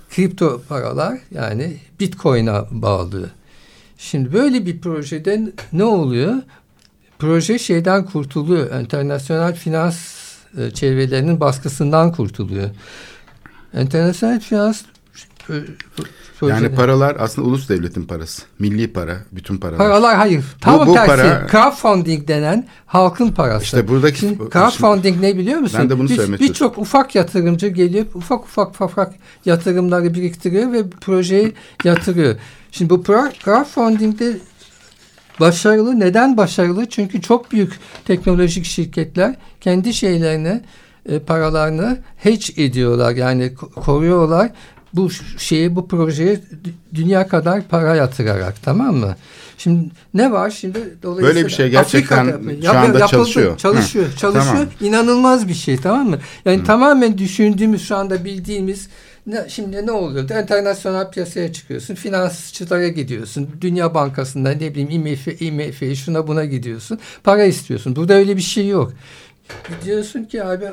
kripto paralar yani Bitcoin'a bağlı. Şimdi böyle bir projede ne oluyor? Proje şeyden kurtuluyor. Internasyonel finans e, çevrelerinin baskısından kurtuluyor. Internasyonel finans e, Yani paralar aslında ulus devletin parası. Milli para, bütün paralar. Paralar hayır. Tam bu tersi. para- crowdfunding denen halkın parası. İşte buradaki- Şimdi crowdfunding ne biliyor musun? Ben de bunu söylemek Birçok ufak yatırımcı gelip ufak ufak ufak yatırımları biriktiriyor ve projeyi yatırıyor. Şimdi bu crowdfunding'de başarılı. Neden başarılı? Çünkü çok büyük teknolojik şirketler kendi şeylerini e, paralarını hedge ediyorlar. Yani ko- koruyorlar bu ş- şeyi bu projeye dü- dünya kadar para yatırarak tamam mı? Şimdi ne var şimdi dolayısıyla Böyle bir şey gerçekten Afrika'da- şu anda yapıldı, çalışıyor. Çalışıyor. Hı, Çalışıyor. tamam. İnanılmaz bir şey tamam mı? Yani tamamen düşündüğümüz şu anda bildiğimiz ne, şimdi ne oluyor? Internasyonel piyasaya çıkıyorsun. Finansçılara gidiyorsun. Dünya Bankası'nda ne bileyim IMF, IMF'ye şuna buna gidiyorsun. Para istiyorsun. Burada öyle bir şey yok. Diyorsun ki abi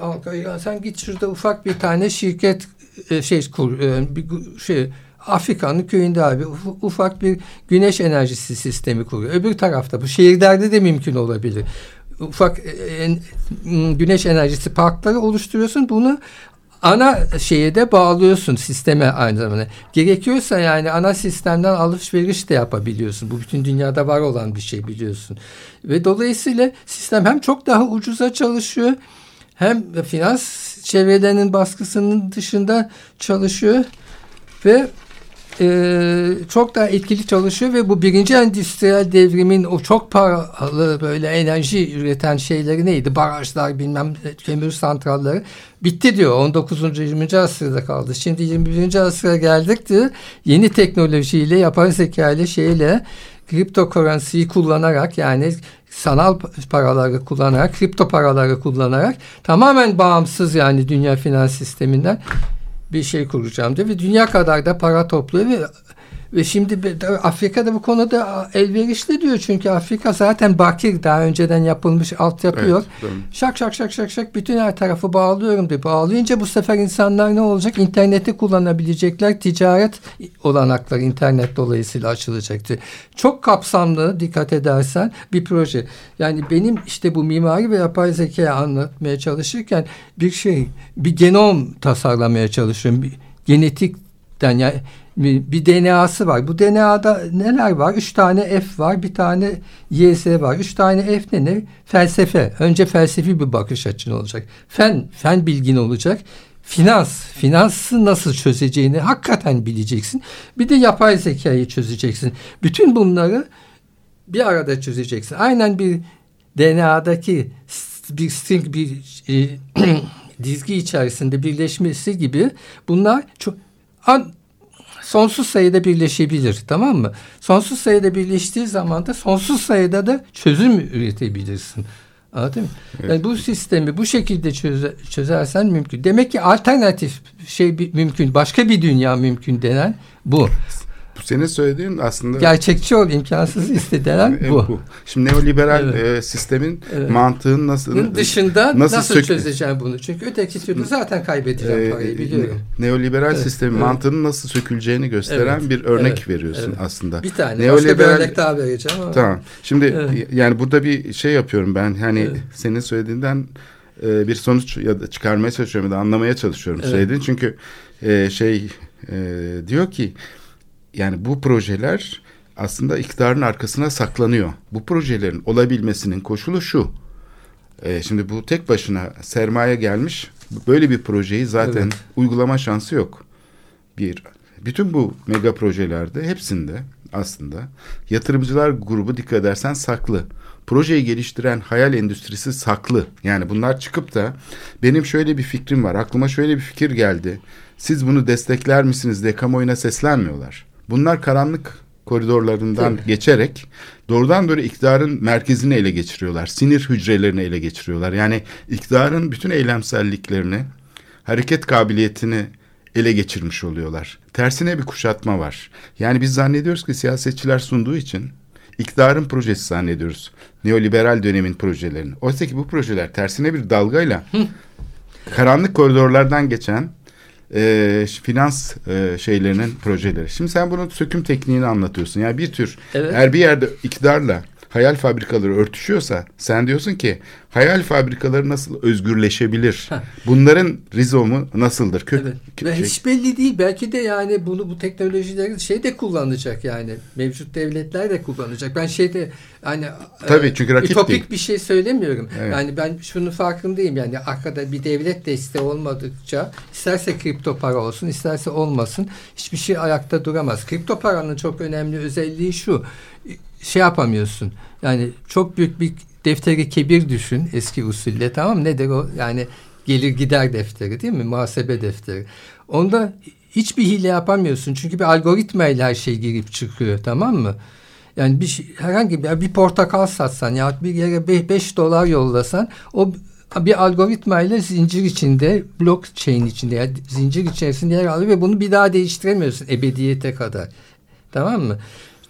sen git şurada ufak bir tane şirket e, şey kur e, bir şey Afrika'nın köyünde abi uf- ufak bir güneş enerjisi sistemi kuruyor. Öbür tarafta bu şehirlerde de mümkün olabilir. Ufak e, güneş enerjisi parkları oluşturuyorsun. Bunu ana şeye de bağlıyorsun sisteme aynı zamanda. Gerekiyorsa yani ana sistemden alışveriş de yapabiliyorsun. Bu bütün dünyada var olan bir şey biliyorsun. Ve dolayısıyla sistem hem çok daha ucuza çalışıyor hem finans çevrelerinin baskısının dışında çalışıyor ve e, çok daha etkili çalışıyor ve bu birinci endüstriyel devrimin o çok paralı böyle enerji üreten şeyleri neydi? Barajlar bilmem kömür santralleri bitti diyor. 19. 20. asırda kaldı. Şimdi 21. asıra geldik diyor. Yeni teknolojiyle, yapay zeka ile şeyle kriptokuransiyi kullanarak yani sanal paraları kullanarak, kripto paraları kullanarak tamamen bağımsız yani dünya finans sisteminden bir şey kuracağım diyor ve dünya kadar da para topluyor ve ve şimdi bir de Afrika'da bu konuda elverişli diyor çünkü Afrika zaten bakir daha önceden yapılmış altyapı Evet, yok. doğru. Şak şak şak şak şak bütün her tarafı bağlıyorum diyor. Bağlayınca bu sefer insanlar ne olacak? İnterneti kullanabilecekler. Ticaret olanakları internet dolayısıyla açılacaktır. Çok kapsamlı dikkat edersen bir proje. Yani benim işte bu mimari ve yapay zekayı anlatmaya çalışırken bir şey bir genom tasarlamaya çalışıyorum. Bir genetikten yani bir, bir DNA'sı var. Bu DNA'da neler var? Üç tane F var, bir tane YZ var. Üç tane F ne? ne? Felsefe. Önce felsefi bir bakış açın olacak. Fen, fen bilgin olacak. Finans, finansı nasıl çözeceğini hakikaten bileceksin. Bir de yapay zekayı çözeceksin. Bütün bunları bir arada çözeceksin. Aynen bir DNA'daki bir string bir e, [clears throat] dizgi içerisinde birleşmesi gibi bunlar çok an, sonsuz sayıda birleşebilir tamam mı? Sonsuz sayıda birleştiği zaman da sonsuz sayıda da çözüm üretebilirsin. Anladın mı? Yani bu sistemi bu şekilde çöze, çözersen mümkün. Demek ki alternatif şey mümkün. Başka bir dünya mümkün denen bu. Bu senin söylediğin aslında Gerçekçi ol, imkansız istedilen e, bu. Şimdi neoliberal Evet. e, sistemin Evet. mantığın nasıl Bunun dışında nasıl, nasıl sök- çözeceğim bunu? Çünkü öteki türlü zaten kaybedeceğim e, parayı biliyorum. ne- neoliberal Evet, sistemin evet. mantığının nasıl söküleceğini gösteren Evet, bir örnek evet, veriyorsun evet. aslında. Bir tane. Başka bir Neoliberal- örnek daha vereceğim ama. Tamam. Şimdi Evet. yani burada bir şey yapıyorum ben. Hani Evet. senin söylediğinden e, bir sonuç ya da çıkarmaya çalışıyorum ya da anlamaya çalışıyorum Evet. söylediğin. Çünkü e, şey e, diyor ki yani bu projeler aslında iktidarın arkasına saklanıyor. Bu projelerin olabilmesinin koşulu şu. E, şimdi bu tek başına sermaye gelmiş. Böyle bir projeyi zaten Evet. uygulama şansı yok. Bir. Bütün bu mega projelerde hepsinde aslında yatırımcılar grubu dikkat edersen saklı. projeyi geliştiren hayal endüstrisi saklı. Yani bunlar çıkıp da benim şöyle bir fikrim var, aklıma şöyle bir fikir geldi. Siz bunu destekler misiniz diye kamuoyuna seslenmiyorlar. Bunlar karanlık koridorlarından geçerek doğrudan doğru iktidarın merkezini ele geçiriyorlar. Sinir hücrelerini ele geçiriyorlar. Yani iktidarın bütün eylemselliklerini, hareket kabiliyetini ele geçirmiş oluyorlar. Tersine bir kuşatma var. Yani biz zannediyoruz ki siyasetçiler sunduğu için iktidarın projesi zannediyoruz. Neoliberal dönemin projelerini. Oysa ki bu projeler tersine bir dalgayla [laughs] karanlık koridorlardan geçen e, finans e, şeylerinin projeleri. Şimdi sen bunun söküm tekniğini anlatıyorsun. Yani bir tür Evet. eğer bir yerde iktidarla hayal fabrikaları örtüşüyorsa sen diyorsun ki hayal fabrikaları nasıl özgürleşebilir? Bunların rizomu nasıldır? Kö- Evet. kö- Ve şey- hiç belli değil. Belki de yani bunu bu teknolojileri şey de kullanacak yani. Mevcut devletler de kullanacak. Ben şeyde hani Tabii, çünkü rakip ütopik değil. bir şey söylemiyorum. Evet. Yani ben şunun farkındayım. Yani arkada bir devlet desteği olmadıkça isterse kripto para olsun, isterse olmasın hiçbir şey ayakta duramaz. Kripto paranın çok önemli özelliği şu. Şey yapamıyorsun. Yani çok büyük bir defteri kebir düşün eski usulle tamam mı? Nedir o? Yani gelir gider defteri değil mi? Muhasebe defteri. Onda hiçbir hile yapamıyorsun. Çünkü bir algoritma ile her şey girip çıkıyor tamam mı? Yani bir şey- herhangi bir, bir portakal satsan ya bir yere 5 dolar yollasan o bir algoritma ile zincir içinde blockchain içinde yani zincir içerisinde yer alıyor ve bunu bir daha değiştiremiyorsun ebediyete kadar. Tamam mı?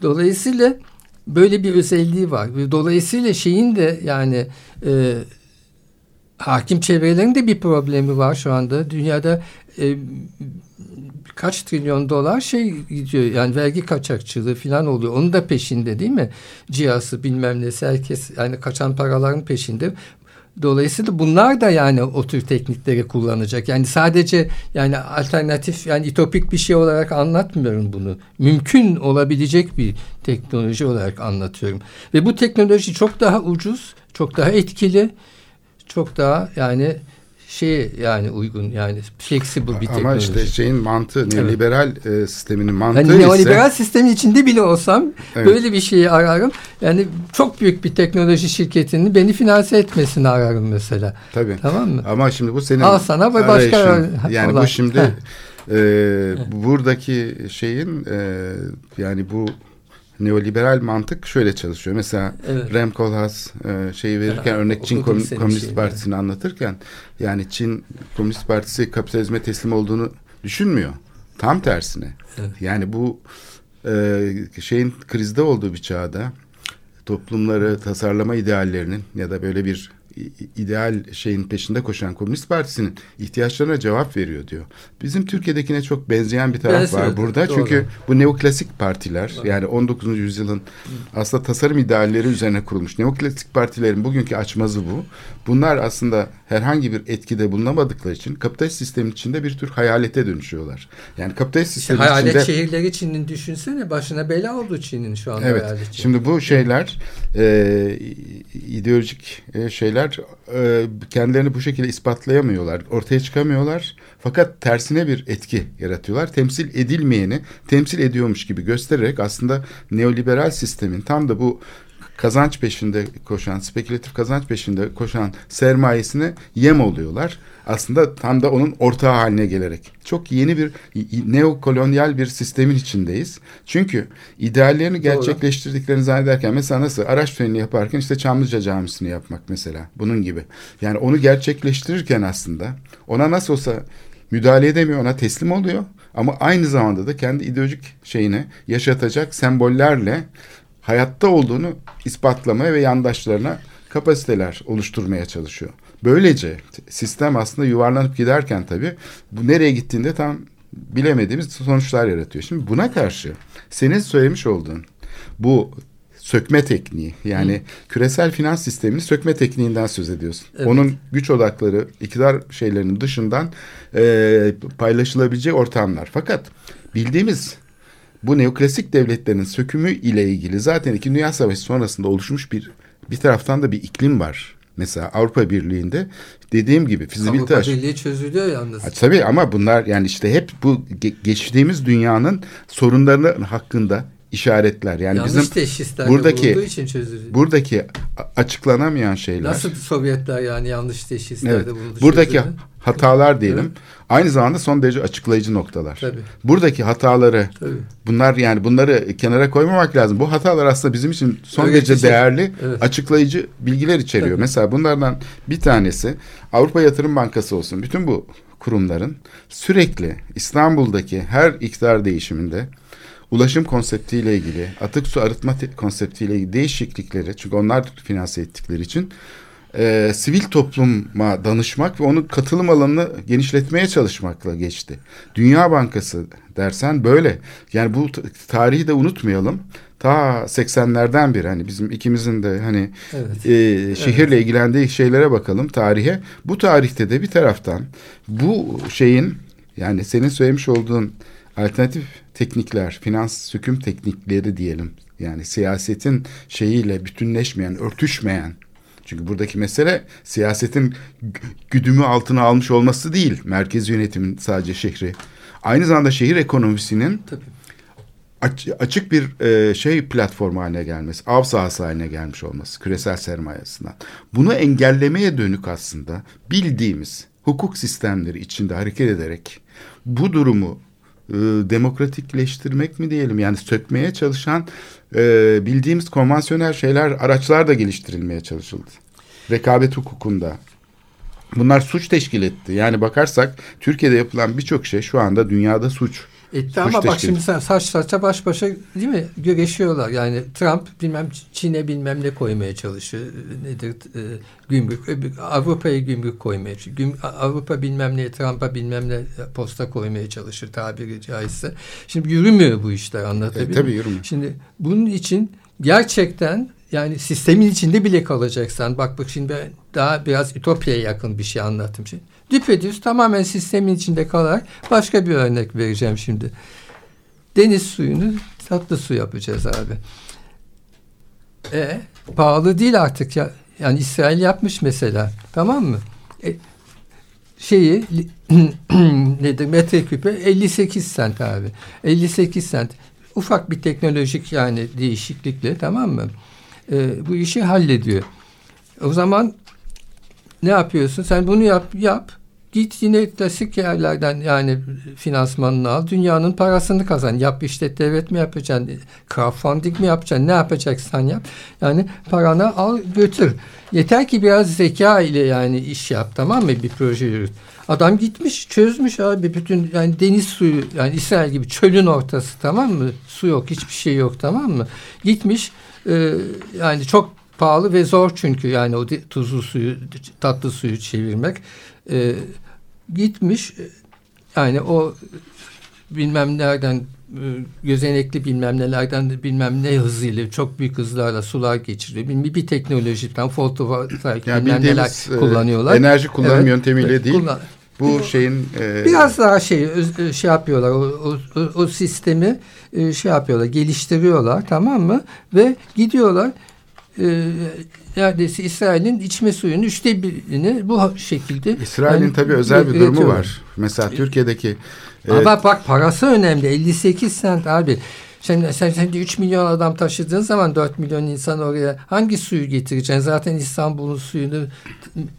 Dolayısıyla böyle bir özelliği var. Dolayısıyla şeyin de yani e, hakim çevrelerin de bir problemi var şu anda. Dünyada e, kaç trilyon dolar şey gidiyor yani vergi kaçakçılığı falan oluyor. Onun da peşinde değil mi? Cihası bilmem nesi herkes yani kaçan paraların peşinde. Dolayısıyla bunlar da yani o tür teknikleri kullanacak. Yani sadece yani alternatif yani itopik bir şey olarak anlatmıyorum bunu. Mümkün olabilecek bir teknoloji olarak anlatıyorum. Ve bu teknoloji çok daha ucuz, çok daha etkili, çok daha yani şey yani uygun yani flexible bir teknoloji. Ama işte şeyin mantığı neoliberal e, sisteminin mantığı Yani ise neoliberal sistemin içinde bile olsam Evet. böyle bir şeyi ararım. Yani çok büyük bir teknoloji şirketinin beni finanse etmesini ararım mesela. tabii. Tamam mı? Ama şimdi bu senin Al sana ve başka arayışın. yani olan. bu şimdi e, buradaki şeyin e, yani bu neoliberal mantık şöyle çalışıyor. Mesela Evet. Rem Koolhaas e, şeyi verirken Ha, örnek Çin Komün- Komünist şeyini. Partisi'ni anlatırken yani Çin Komünist Partisi kapitalizme teslim olduğunu düşünmüyor. Tam tersine. Evet. Yani bu e, şeyin krizde olduğu bir çağda toplumları tasarlama ideallerinin ya da böyle bir ideal şeyin peşinde koşan Komünist Partisi'nin ihtiyaçlarına cevap veriyor diyor. Bizim Türkiye'dekine çok benzeyen bir taraf Benziyor, var burada. doğru. Çünkü bu neoklasik partiler yani 19. yüzyılın aslında tasarım idealleri üzerine kurulmuş neoklasik partilerin bugünkü açmazı bu. Bunlar aslında herhangi bir etkide bulunamadıkları için kapitalist sistemin içinde bir tür hayalete dönüşüyorlar. Yani kapitalist İşte sistemin hayalet içinde şehirleri Çin'in düşünsene başına bela oldu Çin'in şu anda Evet. hayalet. Şimdi bu şeyler e, ideolojik e, şeyler e, kendilerini bu şekilde ispatlayamıyorlar. Ortaya çıkamıyorlar. Fakat tersine bir etki yaratıyorlar. Temsil edilmeyeni temsil ediyormuş gibi göstererek aslında neoliberal sistemin tam da bu kazanç peşinde koşan, spekülatif kazanç peşinde koşan sermayesine yem oluyorlar. Aslında tam da onun ortağı haline gelerek. Çok yeni bir neokolonyal bir sistemin içindeyiz. Çünkü ideallerini gerçekleştirdiklerini zannederken mesela nasıl araç freni yaparken işte Çamlıca Camisi'ni yapmak mesela bunun gibi. Yani onu gerçekleştirirken aslında ona nasıl olsa müdahale edemiyor ona teslim oluyor. Ama aynı zamanda da kendi ideolojik şeyini yaşatacak sembollerle hayatta olduğunu ispatlamaya ve yandaşlarına kapasiteler oluşturmaya çalışıyor. Böylece sistem aslında yuvarlanıp giderken tabii bu nereye gittiğinde tam bilemediğimiz sonuçlar yaratıyor. Şimdi buna karşı senin söylemiş olduğun bu sökme tekniği yani küresel finans sistemini sökme tekniğinden söz ediyorsun. Evet. Onun güç odakları, iktidar şeylerinin dışından e, paylaşılabileceği ortamlar. Fakat bildiğimiz bu neoklasik devletlerin sökümü ile ilgili zaten İkinci Dünya Savaşı sonrasında oluşmuş bir bir taraftan da bir iklim var. Mesela Avrupa Birliği'nde dediğim gibi fizibilite Avrupa Birliği çözülüyor yalnız. Ha, tabii ama bunlar yani işte hep bu ge- geçtiğimiz dünyanın sorunlarını hakkında işaretler. Yani Yanlış bizim teşhislerde buradaki- için çözülüyor. buradaki açıklanamayan şeyler. Nasıl Sovyetler yani yanlış teşhislerde Evet. bulundu? Buradaki çözüldü? hatalar diyelim. Evet. Aynı zamanda son derece açıklayıcı noktalar. Tabii. Buradaki hataları Tabii. bunlar yani bunları kenara koymamak lazım. Bu hatalar aslında bizim için son Öğretici. derece değerli, Evet. açıklayıcı bilgiler içeriyor. Tabii. Mesela bunlardan bir tanesi Avrupa Yatırım Bankası olsun. Bütün bu kurumların sürekli İstanbul'daki her iktidar değişiminde ulaşım konseptiyle ilgili, atık su arıtma konseptiyle ilgili değişiklikleri çünkü onlar finanse ettikleri için e, sivil topluma danışmak ve onun katılım alanını genişletmeye çalışmakla geçti. Dünya Bankası dersen böyle. Yani bu tarihi de unutmayalım. Ta 80'lerden beri hani bizim ikimizin de hani Evet. e, şehirle ilgilendiği şeylere bakalım tarihe. Bu tarihte de bir taraftan bu şeyin yani senin söylemiş olduğun alternatif teknikler, finans süküm teknikleri diyelim. Yani siyasetin şeyiyle bütünleşmeyen, örtüşmeyen. Çünkü buradaki mesele siyasetin gü- güdümü altına almış olması değil. Merkez yönetimin sadece şehri. Aynı zamanda şehir ekonomisinin Tabii. aç- açık bir e, şey platformu haline gelmesi, av sahası haline gelmiş olması küresel sermaye açısından. Bunu engellemeye dönük aslında bildiğimiz hukuk sistemleri içinde hareket ederek bu durumu e, demokratikleştirmek mi diyelim yani sökmeye çalışan e, bildiğimiz konvansiyonel şeyler araçlar da geliştirilmeye çalışıldı. Rekabet hukukunda. Bunlar suç teşkil etti. Yani bakarsak Türkiye'de yapılan birçok şey şu anda dünyada suç. Etti Suç ama bak şimdi sen saç saça baş başa değil mi güreşiyorlar. Yani Trump bilmem Çin'e bilmem ne koymaya çalışıyor. Nedir e, gümrük Avrupa'ya gümrük koymaya çalışıyor. Avrupa bilmem ne Trump'a bilmem ne posta koymaya çalışır tabiri caizse. Şimdi yürümüyor bu işler anlatabiliyor E, tabii yürümüyor. Şimdi bunun için gerçekten yani sistemin içinde bile kalacaksan bak bak şimdi ben daha biraz ütopyaya yakın bir şey anlattım şimdi. Düpedüz tamamen sistemin içinde kalarak başka bir örnek vereceğim şimdi. Deniz suyunu tatlı su yapacağız abi. E pahalı değil artık ya. Yani İsrail yapmış mesela. Tamam mı? E, şeyi nedir metreküpe 58 sent abi. 58 sent. Ufak bir teknolojik yani değişiklikle tamam mı? E, bu işi hallediyor. O zaman ne yapıyorsun? Sen bunu yap yap. Git yine klasik yerlerden yani finansmanını al. Dünyanın parasını kazan. Yap işte devlet mi yapacaksın? Crowdfunding mi yapacaksın? Ne yapacaksan yap. Yani paranı al götür. Yeter ki biraz zeka ile yani iş yap tamam mı? Bir proje yürüt. Adam gitmiş çözmüş abi bütün yani deniz suyu yani İsrail gibi çölün ortası tamam mı? Su yok hiçbir şey yok tamam mı? Gitmiş e, yani çok pahalı ve zor çünkü yani o tuzlu suyu tatlı suyu çevirmek E, gitmiş e, yani o bilmem nereden e, gözenekli bilmem nelerden de bilmem ne hızıyla çok büyük hızlarla sular geçiriyor. Bir, bir teknolojiden fotovoltaik Yani bilmem neler e, kullanıyorlar. enerji kullanım Evet. yöntemiyle değil. Kullan- Bu şeyin e, Biraz daha şey öz- şey yapıyorlar o, o, o- sistemi e, şey yapıyorlar geliştiriyorlar tamam mı ve gidiyorlar e, neredeyse İsrail'in içme suyunun üçte birini bu şekilde İsrail'in yani tabii özel bir durumu var. Mesela Türkiye'deki e, Ama bak parası önemli. 58 sent abi sen, sen, sen de 3 milyon adam taşıdığın zaman 4 milyon insan oraya hangi suyu getireceksin? Zaten İstanbul'un suyunu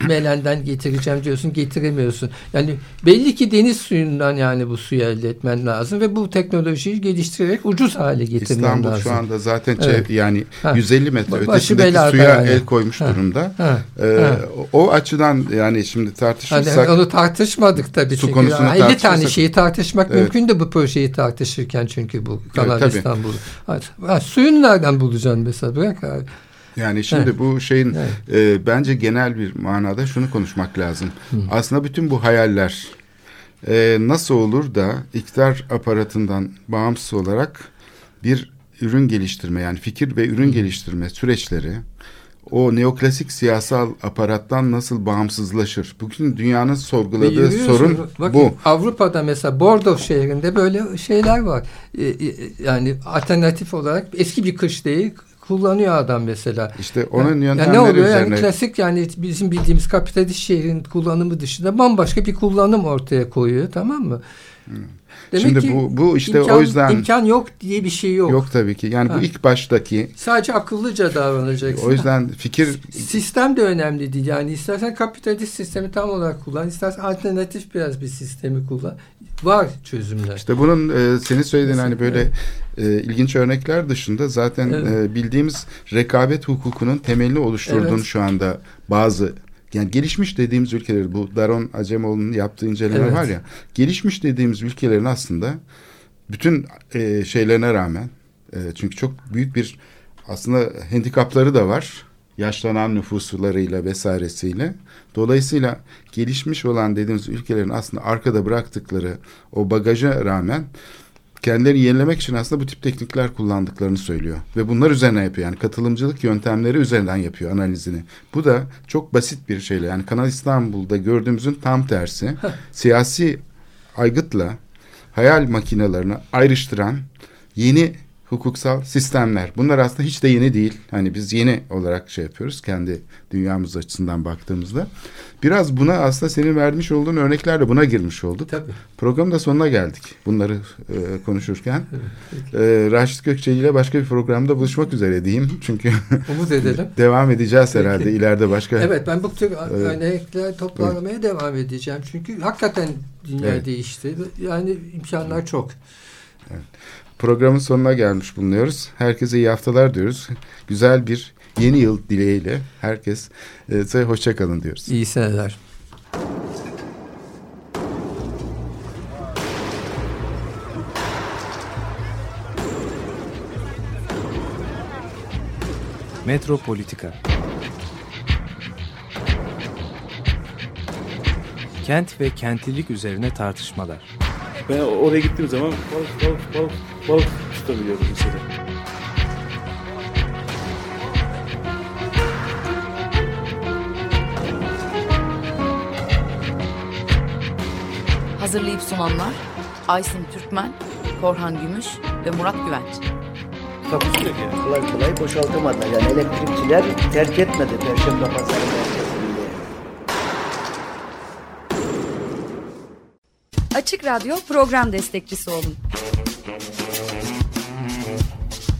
Melen'den getireceğim diyorsun getiremiyorsun. Yani belli ki deniz suyundan yani bu suyu elde etmen lazım ve bu teknolojiyi geliştirerek ucuz hale getirmen İstanbul lazım. şu anda zaten çev- Evet. yani Ha. 150 metre Başı ötesindeki suya yani. el koymuş Ha. durumda. Ha. E, Ha. o, açıdan yani şimdi Hani tartışırsak onu tartışmadık tabii Su çünkü. konusunu 50 tane şeyi tartışmak Evet. mümkün de bu projeyi tartışırken çünkü bu Kanal tabii. İstanbul. Ha, ha, suyunu nereden bulacaksın mesela bırak abi. Yani şimdi Evet. bu şeyin Evet. e, bence genel bir manada şunu konuşmak lazım. Aslında bütün bu hayaller e, nasıl olur da iktidar aparatından bağımsız olarak bir ürün geliştirme yani fikir ve ürün geliştirme süreçleri o neoklasik siyasal aparattan nasıl bağımsızlaşır? Bugün dünyanın sorguladığı sorun Bakın, bu. Avrupa'da mesela Bordeaux şehrinde böyle şeyler var. Ee, e, yani alternatif olarak eski bir kışlayı kullanıyor adam mesela. İşte onun Yani yöntemleri ne oluyor üzerine yani klasik yani bizim bildiğimiz kapitalist şehrin kullanımı dışında bambaşka bir kullanım ortaya koyuyor tamam mı? Demek Şimdi ki bu- bu işte imkan, o yüzden- imkan yok diye bir şey yok. Yok tabii ki. Yani Ha. bu ilk baştaki Sadece akıllıca davranacaksın. o yüzden fikir Sistem de önemli değil. Yani istersen kapitalist sistemi tam olarak kullan, istersen alternatif biraz bir sistemi kullan. Var çözümler. İşte bunun e, senin söylediğin hani böyle e, ilginç örnekler dışında zaten Evet. e, bildiğimiz rekabet hukukunun temelini oluşturduğunu Evet. şu anda bazı yani gelişmiş dediğimiz ülkeler bu Daron Acemoğlu'nun yaptığı inceleme Evet. var ya gelişmiş dediğimiz ülkelerin aslında bütün e, şeylerine rağmen e, çünkü çok büyük bir aslında handikapları da var yaşlanan nüfuslarıyla vesairesiyle. Dolayısıyla gelişmiş olan dediğimiz ülkelerin aslında arkada bıraktıkları o bagaja rağmen kendilerini yenilemek için aslında bu tip teknikler kullandıklarını söylüyor. Ve bunlar üzerine yapıyor. Yani katılımcılık yöntemleri üzerinden yapıyor analizini. Bu da çok basit bir şeyle yani Kanal İstanbul'da gördüğümüzün tam tersi. siyasi aygıtla hayal makinelerini ayrıştıran yeni hukuksal sistemler. Bunlar aslında hiç de yeni değil. Hani biz yeni olarak şey yapıyoruz kendi dünyamız açısından baktığımızda. Biraz buna aslında senin vermiş olduğun örneklerle buna girmiş olduk. Tabii. Programın da sonuna geldik bunları e, konuşurken. E, Raşit Gökçeli ile başka bir programda buluşmak üzere diyeyim. [laughs] Çünkü Umut edelim. [laughs] devam edeceğiz herhalde Peki. ileride başka. Evet ben bu tür Evet. örnekler toplamaya devam edeceğim. Çünkü hakikaten dünya Evet. değişti. Yani imkanlar çok. Programın sonuna gelmiş bulunuyoruz. Herkese iyi haftalar diyoruz. Güzel bir yeni yıl dileğiyle herkes e, hoşça kalın diyoruz. İyi seneler. Metropolitika Kent ve kentlilik üzerine tartışmalar. Ben oraya gittiğim zaman balık balık balık balık tutabiliyorum mesela. Hazırlayıp sunanlar Aysin Türkmen, Korhan Gümüş ve Murat Güvenç. Takusu yok yani. Kolay kolay boşaltamadılar. Yani elektrikçiler terk etmedi Perşembe Pazarı merkezini. Açık Radyo program destekçisi olun.